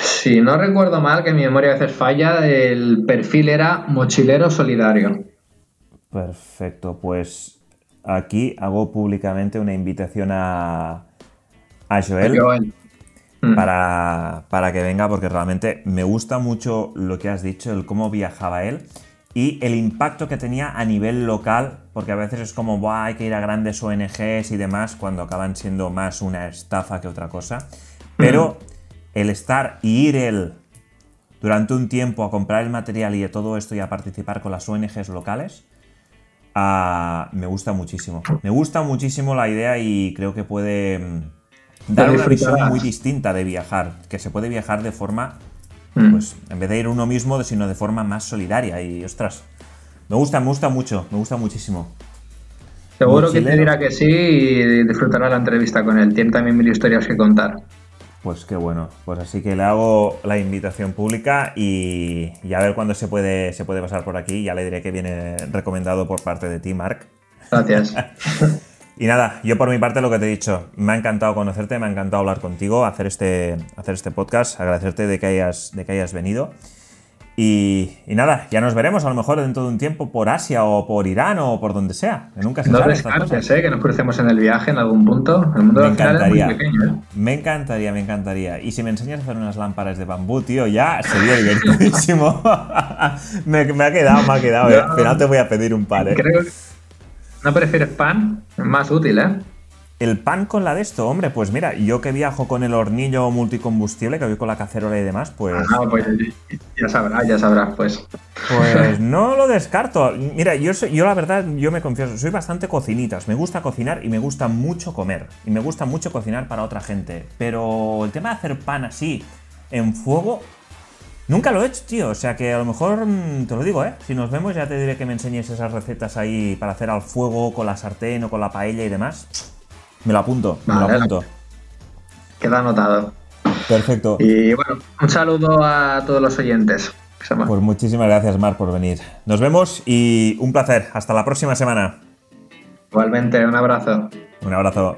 Si no recuerdo mal, que mi memoria a veces falla, el perfil era Mochilero Solidario. Perfecto, pues aquí hago públicamente una invitación a, a Joel. Joel. Mm. para, que venga, porque realmente me gusta mucho lo que has dicho, el cómo viajaba él y el impacto que tenía a nivel local, porque a veces es como, hay que ir a grandes ONGs y demás, cuando acaban siendo más una estafa que otra cosa. Pero mm. el estar y ir él durante un tiempo a comprar el material y de todo esto y a participar con las ONGs locales, ah, me gusta muchísimo. Me gusta muchísimo la idea y creo que puede mm, dar una visión muy distinta de viajar, que se puede viajar de forma, mm. pues, en vez de ir uno mismo, sino de forma más solidaria. Y ostras, me gusta, me gusta mucho, me gusta muchísimo. Seguro que te dirá que sí y disfrutará la entrevista con él. Tiene también mil historias que contar. Pues qué bueno. Pues así que le hago la invitación pública y, y, a ver cuándo se puede, se puede pasar por aquí. Ya le diré que viene recomendado por parte de ti, Mark. Gracias. Y nada, yo por mi parte lo que te he dicho, me ha encantado conocerte, me ha encantado hablar contigo, hacer este, hacer este podcast, agradecerte de que hayas, de que hayas venido. Y, nada, ya nos veremos a lo mejor dentro de un tiempo por Asia o por Irán o por donde sea. nunca se no descartes, ¿eh? que nos crucemos en el viaje en algún punto. El mundo me encantaría. ¿eh? Me encantaría, me encantaría. Y si me enseñas a hacer unas lámparas de bambú, tío, ya sería divertidísimo. me, ha quedado, me ha quedado. ¿eh? Al final te voy a pedir un par. ¿eh? Creo, ¿No prefieres pan? Más útil, ¿eh? El pan con la de esto, hombre, pues mira, yo que viajo con el hornillo multicombustible, que voy con la cacerola y demás, pues. Ah, pues ya sabrás, ya sabrás, pues. Pues no lo descarto. Mira, yo, yo la verdad, yo me confieso, soy bastante cocinitas. Me gusta cocinar y me gusta mucho comer. Y me gusta mucho cocinar para otra gente. Pero el tema de hacer pan así, en fuego, Nunca lo he hecho, tío. O sea que a lo mejor mm, te lo digo, ¿eh? Si nos vemos ya te diré que me enseñes esas recetas ahí para hacer al fuego con la sartén o con la paella y demás. Me lo apunto, me lo apunto. Queda anotado. Perfecto. Y bueno, un saludo a todos los oyentes. Pues muchísimas gracias, Mar, por venir. Nos vemos y un placer. Hasta la próxima semana. Igualmente, un abrazo. Un abrazo.